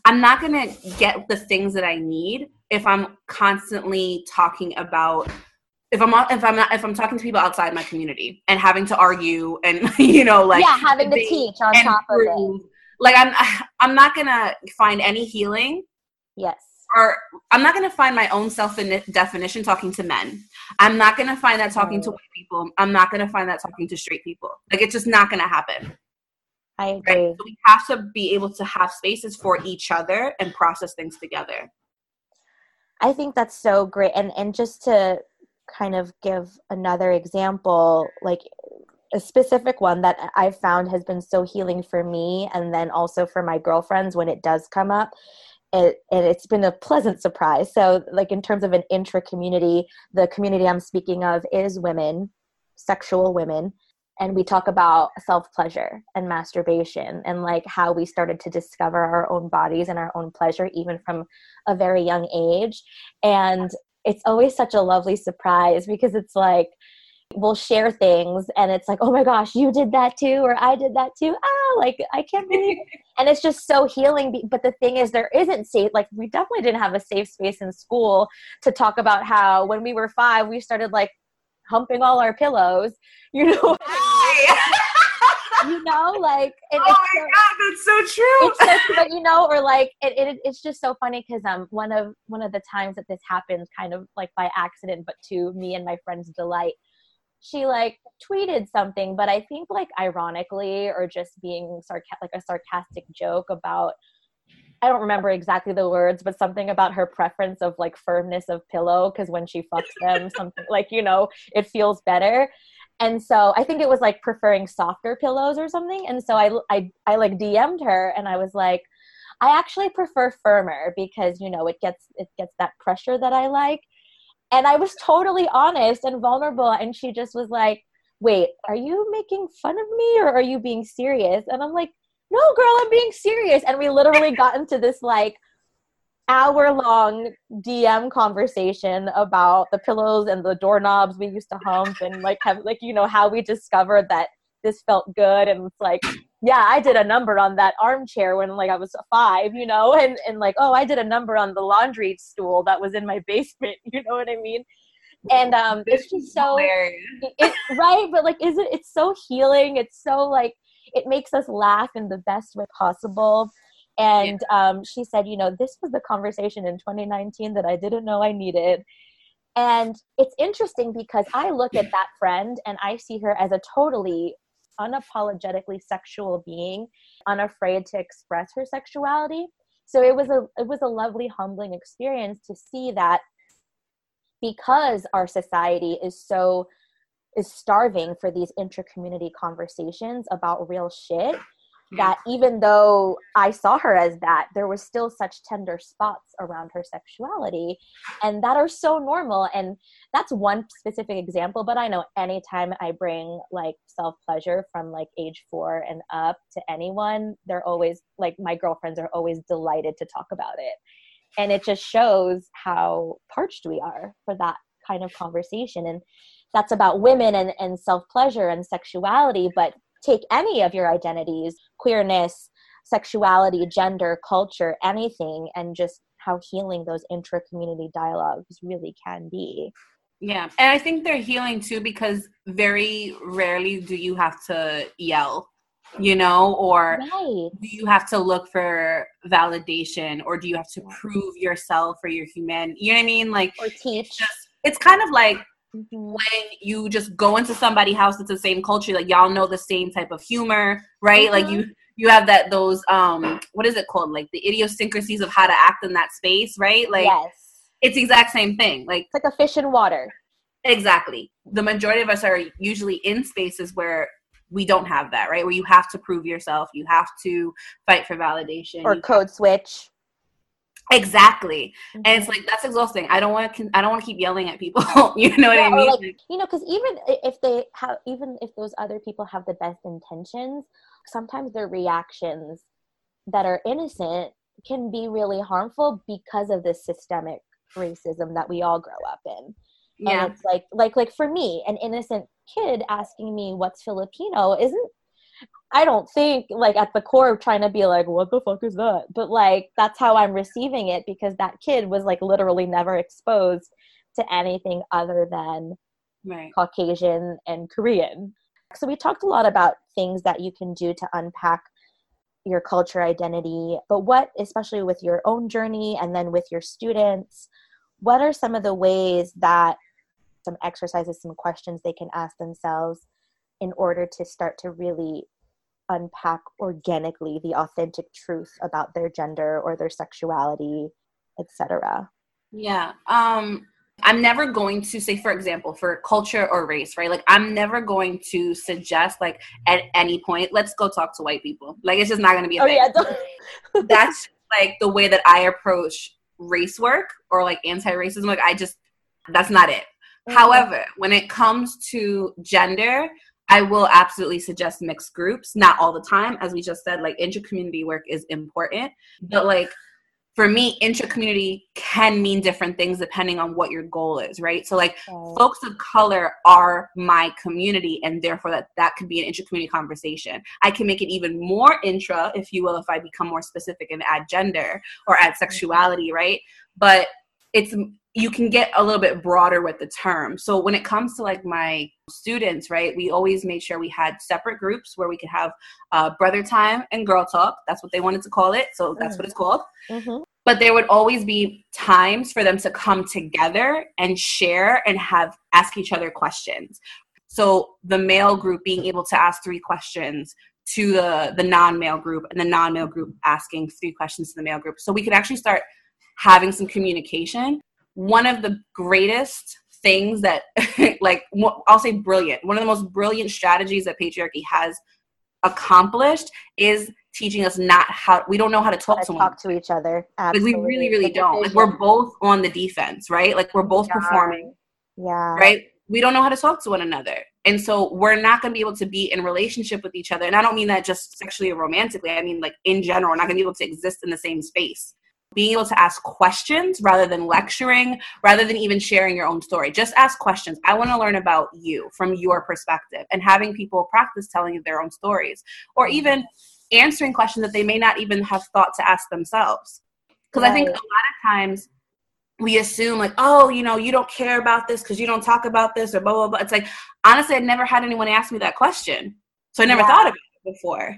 [SPEAKER 3] I'm not going to get the things that I need if I'm constantly talking about if I'm if I'm not if I'm talking to people outside my community and having to argue and you know like
[SPEAKER 2] yeah having to teach on top of it
[SPEAKER 3] like I'm I'm not going to find any healing
[SPEAKER 2] yes
[SPEAKER 3] or I'm not going to find my own self definition talking to men. I'm not going to find that talking to white people. I'm not going to find that talking to straight people. Like it's just not going to happen
[SPEAKER 2] i
[SPEAKER 3] right?
[SPEAKER 2] agree
[SPEAKER 3] So we have to be able to have spaces for each other and process things together.
[SPEAKER 2] I think that's so great. And and just to kind of give another example, like a specific one that I've found has been so healing for me and then also for my girlfriends when it does come up. It, and it's been a pleasant surprise. So, like in terms of an intra community, the community I'm speaking of is women, sexual women, and we talk about self pleasure and masturbation and like how we started to discover our own bodies and our own pleasure even from a very young age and it's always such a lovely surprise because it's like we'll share things and it's like oh my gosh you did that too or i did that too. Ah like i can't believe and it's just so healing but the thing is there isn't safe like we definitely didn't have a safe space in school to talk about how when we were five we started like humping all our pillows you know you know like and
[SPEAKER 3] oh
[SPEAKER 2] it's
[SPEAKER 3] my
[SPEAKER 2] so-
[SPEAKER 3] god, that's so true.
[SPEAKER 2] it's so, but you know, or like it, it it's just so funny because um one of one of the times that this happened, kind of like by accident, but to me and my friend's delight, she like tweeted something, but I think like ironically or just being sarca- like a sarcastic joke about. I don't remember exactly the words, but something about her preference of like firmness of pillow because when she fucks them, something like you know it feels better and so i think it was like preferring softer pillows or something. And so i i, I like dm'd her and i was like i actually prefer firmer because you know it gets it gets that pressure that i like. And i was totally honest and vulnerable and she just was like wait are you making fun of me or are you being serious? And i'm like no girl i'm being serious. And we literally got into this like hour long DM conversation about the pillows and the doorknobs we used to hump and like have like you know how we discovered that this felt good. And it's like yeah I did a number on that armchair when like I was 5 you know and and like oh I did a number on the laundry stool that was in my basement you know what I mean? And um it's just so it- right but like is it it's so healing. It's so like it makes us laugh in the best way possible and um, she said you know this was the conversation in 2019 that i didn't know i needed. And it's interesting because i look at that friend and i see her as a totally unapologetically sexual being unafraid to express her sexuality. So it was a it was a lovely humbling experience to see that because our society is so is starving for these intra-community conversations about real shit Hmm. that even though I saw her as that, there was still such tender spots around her sexuality and that are so normal. And that's one specific example, but I know anytime I bring like self pleasure from like age four and up to anyone, they're always like my girlfriends are always delighted to talk about it. And it just shows how parched we are for that kind of conversation. And that's about women and, and self pleasure and sexuality, but take any of your identities queerness sexuality gender culture anything and just how healing those intra community dialogues really can be
[SPEAKER 3] Yeah. And I think they're healing too because very rarely do you have to yell you know, or
[SPEAKER 2] Right.
[SPEAKER 3] do you have to look for validation or do you have to prove yourself or your human you know what i mean like
[SPEAKER 2] Or teach.
[SPEAKER 3] it's just it's kind of like
[SPEAKER 2] Mhm.
[SPEAKER 3] when you just go into somebody's house that's the same culture like y'all know the same type of humor right like you you have that those um what is it called like the idiosyncrasies of how to act in that space right like
[SPEAKER 2] yes.
[SPEAKER 3] it's the exact same thing like
[SPEAKER 2] It's like a fish in water.
[SPEAKER 3] exactly the majority of us are usually in spaces where we don't have that right where you have to prove yourself you have to fight for validation
[SPEAKER 2] Or code switch.
[SPEAKER 3] Exactly. And
[SPEAKER 2] Mhm.
[SPEAKER 3] it's like that's exhausting. I don't want to I don't want to keep yelling at people. you know what
[SPEAKER 2] Yeah,
[SPEAKER 3] I mean?
[SPEAKER 2] like, you know because even if they have even if those other people have the best intentions sometimes their reactions that are innocent can be really harmful because of this systemic racism that we all grow up in
[SPEAKER 3] yeah.
[SPEAKER 2] and it's like like like for me an innocent kid asking me what's filipino isn't i don't think like at the core of trying to be like what the fuck is that but like that's how i'm receiving it because that kid was like literally never exposed to anything other than
[SPEAKER 3] Right.
[SPEAKER 2] caucasian and korean so we talked a lot about things that you can do to unpack your culture identity but what especially with your own journey and then with your students what are some of the ways that some exercises some questions they can ask themselves in order to start to really unpack organically the authentic truth about their gender or their sexuality etc
[SPEAKER 3] Yeah. Um I'm never going to say for example for culture or race, right? Like I'm never going to suggest like at any point let's go talk to white people. Like it's just not going to be
[SPEAKER 2] oh
[SPEAKER 3] thing.
[SPEAKER 2] yeah
[SPEAKER 3] That's like the way that I approach race work or like anti-racism like I just that's not it. However, when it comes to gender, I will absolutely suggest mixed groups, not all the time. As we just said, like intra-community work is important. But like for me, intra-community can mean different things depending on what your goal is, right? So like folks of color are my community and therefore that that could be an intra-community conversation i can make it even more intra if you will if i become more specific and add gender or add sexuality right but it's you can get a little bit broader with the term so when it comes to like my students right we always made sure we had separate groups where we could have uh, brother time and girl talk that's what they wanted to call it so that's
[SPEAKER 2] Mm.
[SPEAKER 3] what it's called
[SPEAKER 2] Mhm.
[SPEAKER 3] but there would always be times for them to come together and share and have ask each other questions so the male group being able to ask three questions to the the non-male group and the non-male group asking three questions to the male group so we could actually start having some communication one of the greatest things that like i'll say brilliant one of the most brilliant strategies that patriarchy has accomplished is teaching us not how we don't know how to talk
[SPEAKER 2] to talk to each other.
[SPEAKER 3] Like we really really don't. Like we're both on the defense right? Like we're both
[SPEAKER 2] Yeah.
[SPEAKER 3] performing
[SPEAKER 2] yeah.
[SPEAKER 3] right? We don't know how to talk to one another. And so we're not going to be able to be in relationship with each other. And i don't mean that just sexually or romantically. I mean like in general we're not going to be able to exist in the same space being able to ask questions rather than lecturing rather than even sharing your own story. Just ask questions. I want to learn about you from your perspective and having people practice telling their own stories or even answering questions that they may not even have thought to ask themselves. Because i think a lot of times we assume like oh you know you don't care about this because you don't talk about this or blah blah blah. It's like honestly i never had anyone ask me that question. So i never
[SPEAKER 2] Yeah.
[SPEAKER 3] thought about it before.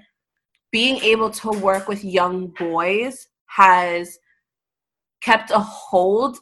[SPEAKER 3] Being able to work with young boys has kept a hold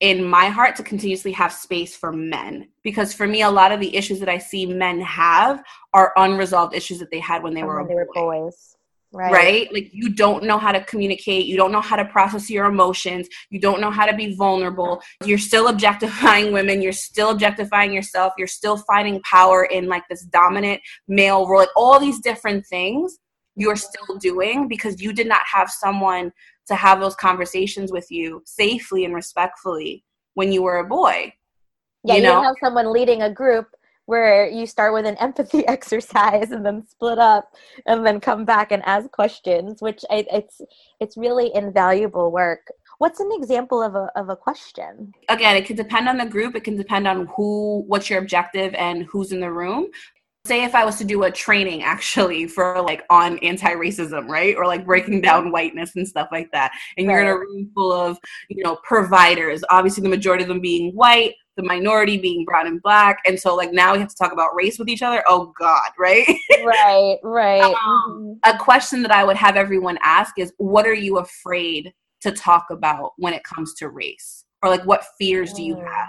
[SPEAKER 3] in my heart to continuously have space for men. Because for me a lot of the issues that i see men have are unresolved issues that they had when they were
[SPEAKER 2] when they were boys. Right.
[SPEAKER 3] Right. Like you don't know how to communicate, you don't know how to process your emotions, you don't know how to be vulnerable. You're still objectifying women, you're still objectifying yourself, you're still finding power in like this dominant male role. Like all these different things you're still doing because you did not have someone to have those conversations with you safely and respectfully when you were a boy.
[SPEAKER 2] yeah
[SPEAKER 3] you know?
[SPEAKER 2] have someone leading a group where you start with an empathy exercise and then split up and then come back and ask questions which I, it's it's really invaluable work what's an example of a, of a question
[SPEAKER 3] again it can depend on the group it can depend on who what's your objective and who's in the room say if i was to do a training actually for like on anti-racism right or like breaking down whiteness and stuff like that and you're in a room full of you know providers obviously the majority of them being white the minority being brown and black. And so like now we have to talk about race with each other. Oh God, right?
[SPEAKER 2] right, right.
[SPEAKER 3] Um, a question that I would have everyone ask is what are you afraid to talk about when it comes to race? Or like what fears do you
[SPEAKER 2] Mm.
[SPEAKER 3] have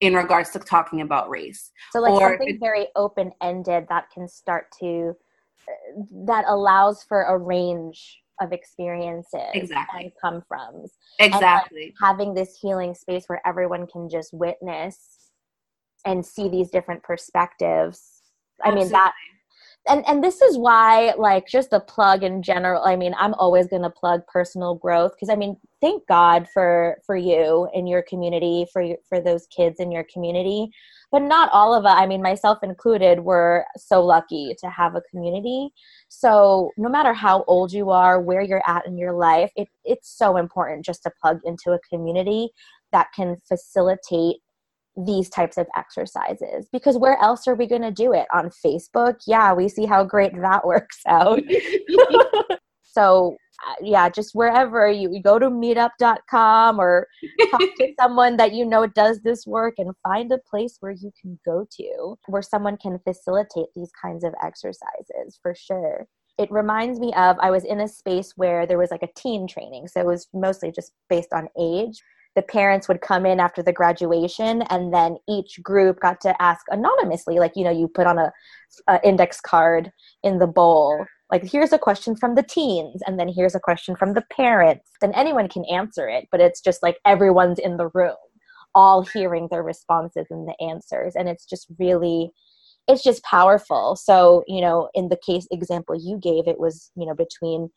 [SPEAKER 3] in regards to talking about race?
[SPEAKER 2] So like
[SPEAKER 3] Or
[SPEAKER 2] something very open ended that can start to uh, that allows for a range of experiences
[SPEAKER 3] Exactly.
[SPEAKER 2] and come from
[SPEAKER 3] Exactly.
[SPEAKER 2] having this healing space where everyone can just witness and see these different perspectives. I mean that and and this is why like just a plug in general i mean i'm always going to plug personal growth because i mean thank god for for you in your community for for those kids in your community. But not all of us i mean myself included were so lucky to have a community. So no matter how old you are where you're at in your life it, it's so important just to plug into a community that can facilitate these types of exercises because where else are we going to do it? On facebook? Yeah we see how great that works out. So uh, yeah just wherever you, you go to meetup.com or talk to someone that you know does this work and find a place where you can go to where someone can facilitate these kinds of exercises for sure. It reminds me of i was in a space where there was like a teen training so it was mostly just based on age the parents would come in after the graduation and then each group got to ask anonymously like you know you put on a, a index card in the bowl like here's a question from the teens and then here's a question from the parents. Then anyone can answer it but it's just like everyone's in the room all hearing their responses and the answers and it's just really it's just powerful. So you know in the case example you gave it was you know between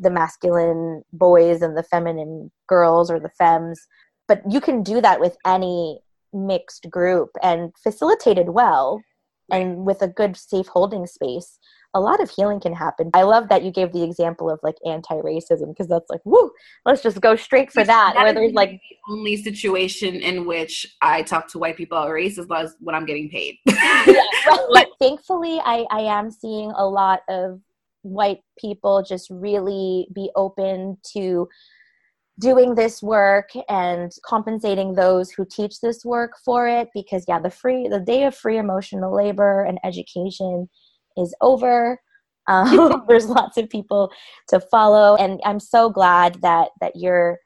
[SPEAKER 2] the masculine boys and the feminine girls or the femmes but you can do that with any mixed group and facilitated well and with a good safe holding space a lot of healing can happen i love that you gave the example of like anti-racism because that's like woo let's just go straight for that, where
[SPEAKER 3] is
[SPEAKER 2] there's like
[SPEAKER 3] the only situation in which I talk to white people about race is when I'm getting paid.
[SPEAKER 2] yeah, right. thankfully I, I am seeing a lot of white people just really be open to doing this work and compensating those who teach this work for it because yeah the free the day of free emotional labor and education is over. Um, there's lots of people to follow. And i'm so glad that that you're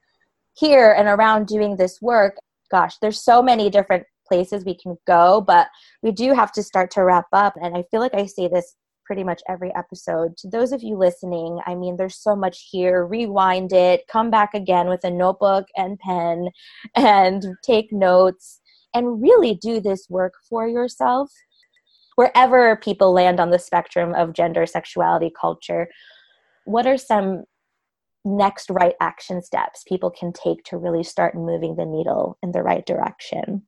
[SPEAKER 2] here and around doing this work. Gosh there's so many different places we can go but we do have to start to wrap up. And i feel like i say this pretty much every episode. To those of you listening i mean there's so much here. Rewind it. Come back again with a notebook and pen and take notes and really do this work for yourself wherever people land on the spectrum of gender sexuality culture. What are some next right action steps people can take to really start moving the needle in the right direction?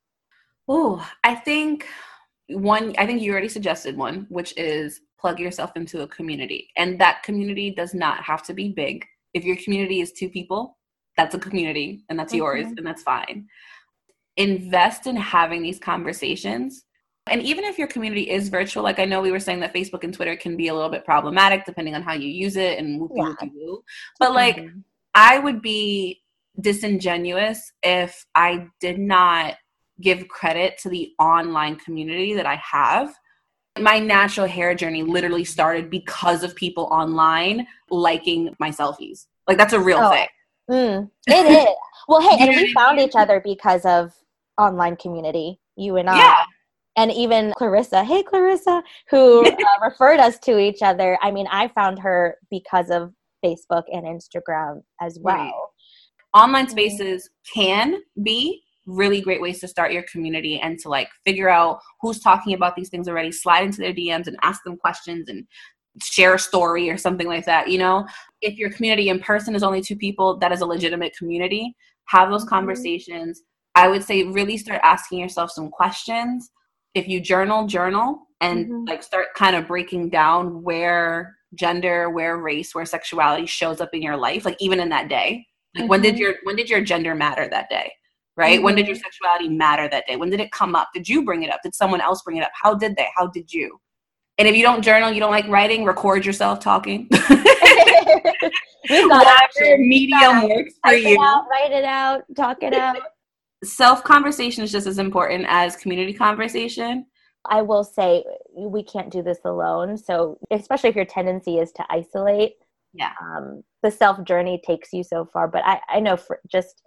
[SPEAKER 3] Oh, I think one, I think you already suggested one, which is plug yourself into a community. And that community does not have to be big. If your community is two people, that's a community and that's yours
[SPEAKER 2] Mhm.
[SPEAKER 3] and that's fine. Invest in having these conversations. And even if your community is virtual, like I know we were saying that Facebook and Twitter can be a little bit problematic depending on how you use it and whoopie
[SPEAKER 2] Yeah.
[SPEAKER 3] whoopie woo. But like
[SPEAKER 2] Mhm.
[SPEAKER 3] I would be disingenuous if I did not give credit to the online community that I have. My natural hair journey literally started because of people online liking my selfies. Like that's a real
[SPEAKER 2] Oh,
[SPEAKER 3] thing.
[SPEAKER 2] Mm, it is. Well, hey, and we found each other because of online community, you and I.
[SPEAKER 3] Yeah.
[SPEAKER 2] And even Clarissa, hey Clarissa, who uh, referred us to each other. I mean, I found her because of Facebook and Instagram as well.
[SPEAKER 3] Right. Online spaces can be really great ways to start your community and to like figure out who's talking about these things already, slide into their DMs and ask them questions and share a story or something like that. You know, if your community in person is only two people, that is a legitimate community. Have those
[SPEAKER 2] Mhm.
[SPEAKER 3] conversations. I would say really start asking yourself some questions. If you journal, journal and
[SPEAKER 2] Mhm.
[SPEAKER 3] like start kind of breaking down where gender, where race, where sexuality shows up in your life, like even in that day. Like when did
[SPEAKER 2] Mhm.
[SPEAKER 3] your when did your gender matter that day? Right? When did your
[SPEAKER 2] Mhm.
[SPEAKER 3] sexuality matter that day? When did it come up? Did you bring it up? Did someone else bring it up? How did they? How did you? And if you don't journal, you don't like writing, record yourself talking. Whatever medium works for
[SPEAKER 2] Type
[SPEAKER 3] you.
[SPEAKER 2] out, write it out, talk it out.
[SPEAKER 3] self conversation is just as important as community conversation.
[SPEAKER 2] I will say we can't do this alone. So, especially if your tendency is to isolate,
[SPEAKER 3] Yeah.
[SPEAKER 2] um, the self journey takes you so far. But I, I know for just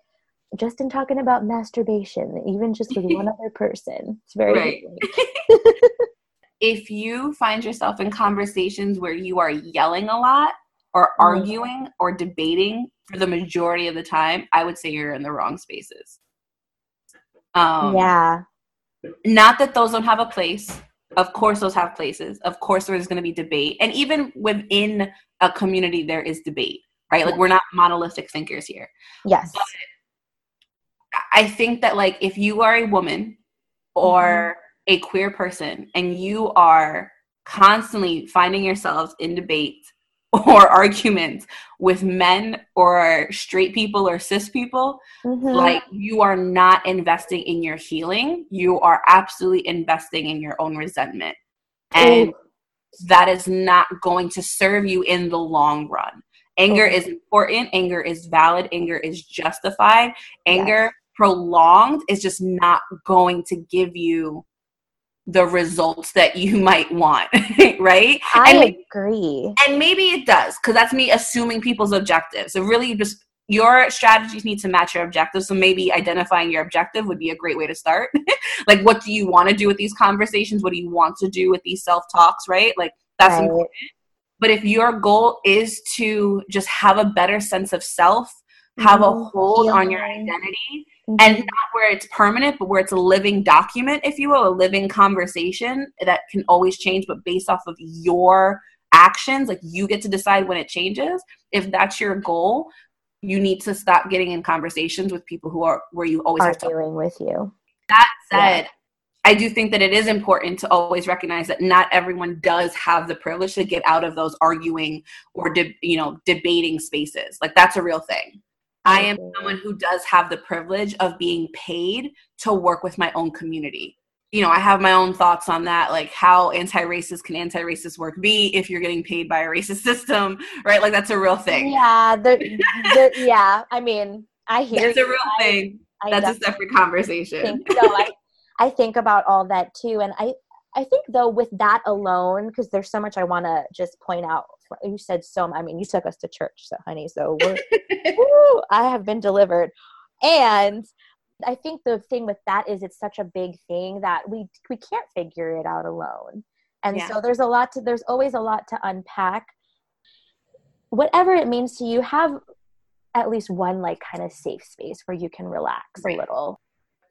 [SPEAKER 2] just in talking about masturbation, even just with one other person, it's very
[SPEAKER 3] Right. If you find yourself in conversations where you are yelling a lot or
[SPEAKER 2] Mhm.
[SPEAKER 3] arguing or debating for the majority of the time, I would say you're in the wrong spaces. Um,
[SPEAKER 2] yeah,
[SPEAKER 3] not that those don't have a place. Of course those have places. Of course there's going to be debate. And even within a community there is debate right? Like we're not monolithic thinkers here.
[SPEAKER 2] Yes,
[SPEAKER 3] i think that like if you are a woman or a queer person and you are constantly finding yourselves in debate or arguments with men or straight people or cis people
[SPEAKER 2] Mhm.
[SPEAKER 3] like you are not investing in your healing. You are absolutely investing in your own resentment. And
[SPEAKER 2] Ooh.
[SPEAKER 3] that is not going to serve you in the long run. Anger is important. Anger is valid. Anger is justified. Anger
[SPEAKER 2] Yes.
[SPEAKER 3] Prolonged is just not going to give you the results that you might want right?
[SPEAKER 2] I
[SPEAKER 3] and
[SPEAKER 2] agree.
[SPEAKER 3] and maybe it does because that's me assuming people's objectives. So really just your strategies need to match your objectives. So maybe identifying your objective would be a great way to start. Like what do you want to do with these conversations? What do you want to do with these self talks right? Like that's
[SPEAKER 2] Right.
[SPEAKER 3] important. But if your goal is to just have a better sense of self have a
[SPEAKER 2] Mhm.
[SPEAKER 3] hold on your identity
[SPEAKER 2] Mhm.
[SPEAKER 3] and not where it's permanent, but where it's a living document, if you will, a living conversation that can always change, but based off of your actions, like you get to decide when it changes. If that's your goal, you need to stop getting in conversations with people who are where you always to.
[SPEAKER 2] arguing with you.
[SPEAKER 3] That
[SPEAKER 2] Yeah.
[SPEAKER 3] said, I do think that it is important to always recognize that not everyone does have the privilege to get out of those arguing or de- you know debating spaces. Like that's a real thing. I oh,
[SPEAKER 2] am
[SPEAKER 3] someone who does have the privilege of being paid to work with my own community. You know, I have my own thoughts on that, like how anti-racist can anti-racist work be if you're getting paid by a racist system, right? Like that's a real thing.
[SPEAKER 2] Yeah, the, the, yeah. I mean, I hear
[SPEAKER 3] That's a real
[SPEAKER 2] I-
[SPEAKER 3] thing.
[SPEAKER 2] I
[SPEAKER 3] That's a separate conversation.
[SPEAKER 2] think no, I, I think about all that too, and I, I think though with that alone, because there's so much I want to just point out. You said so. I mean, you took us to church, so honey. So we're, woo, I have been delivered, and I think the thing with that is it's such a big thing that we we can't figure it out alone, and
[SPEAKER 3] Yeah.
[SPEAKER 2] so there's a lot to there's always a lot to unpack. Whatever it means to you, have at least one like kind of safe space where you can relax
[SPEAKER 3] Right.
[SPEAKER 2] a little.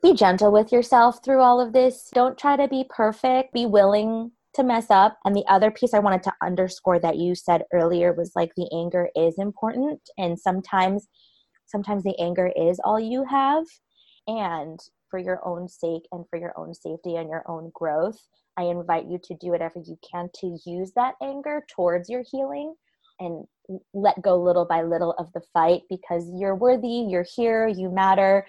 [SPEAKER 2] Be gentle with yourself through all of this. Don't try to be perfect. Be willing to mess up. And the other piece I wanted to underscore that you said earlier was like the anger is important and sometimes sometimes the anger is all you have and for your own sake and for your own safety and your own growth, I invite you to do whatever you can to use that anger towards your healing and let go little by little of the fight because you're worthy, you're here, you matter.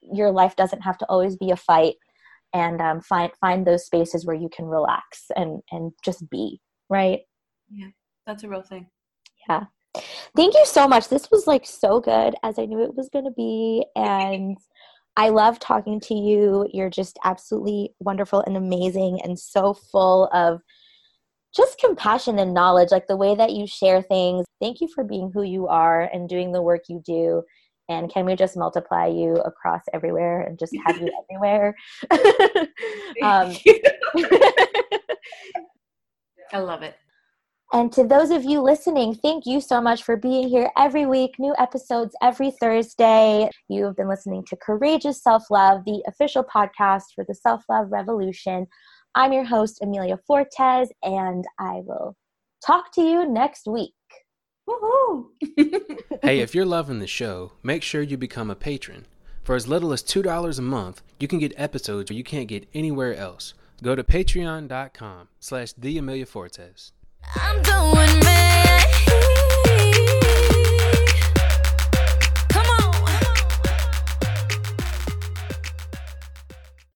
[SPEAKER 2] Your life doesn't have to always be a fight, and um, find find those spaces where you can relax and and just be right.
[SPEAKER 3] Yeah, that's a real thing. Yeah.
[SPEAKER 2] Thank you so much. This was like so good as I knew it was going to be, and I love talking to you. You're just absolutely wonderful and amazing, and so full of just compassion and knowledge, like the way that you share things. Thank you for being who you are and doing the work you do. And can we just multiply you across everywhere and just have you everywhere? um,
[SPEAKER 3] I love it.
[SPEAKER 2] and to those of you listening, thank you so much for being here every week. New episodes every Thursday. You have been listening to Courageous Self Love, the official podcast for the Self Love Revolution. I'm your host, Amelia Fortes, and I will talk to you next week.
[SPEAKER 3] Woohoo!
[SPEAKER 1] hey, if you're loving the show, make sure you become a patron. For as little as $2 a month, you can get episodes you can't get anywhere else. Go to patreon.com slash the Amelia Fortes.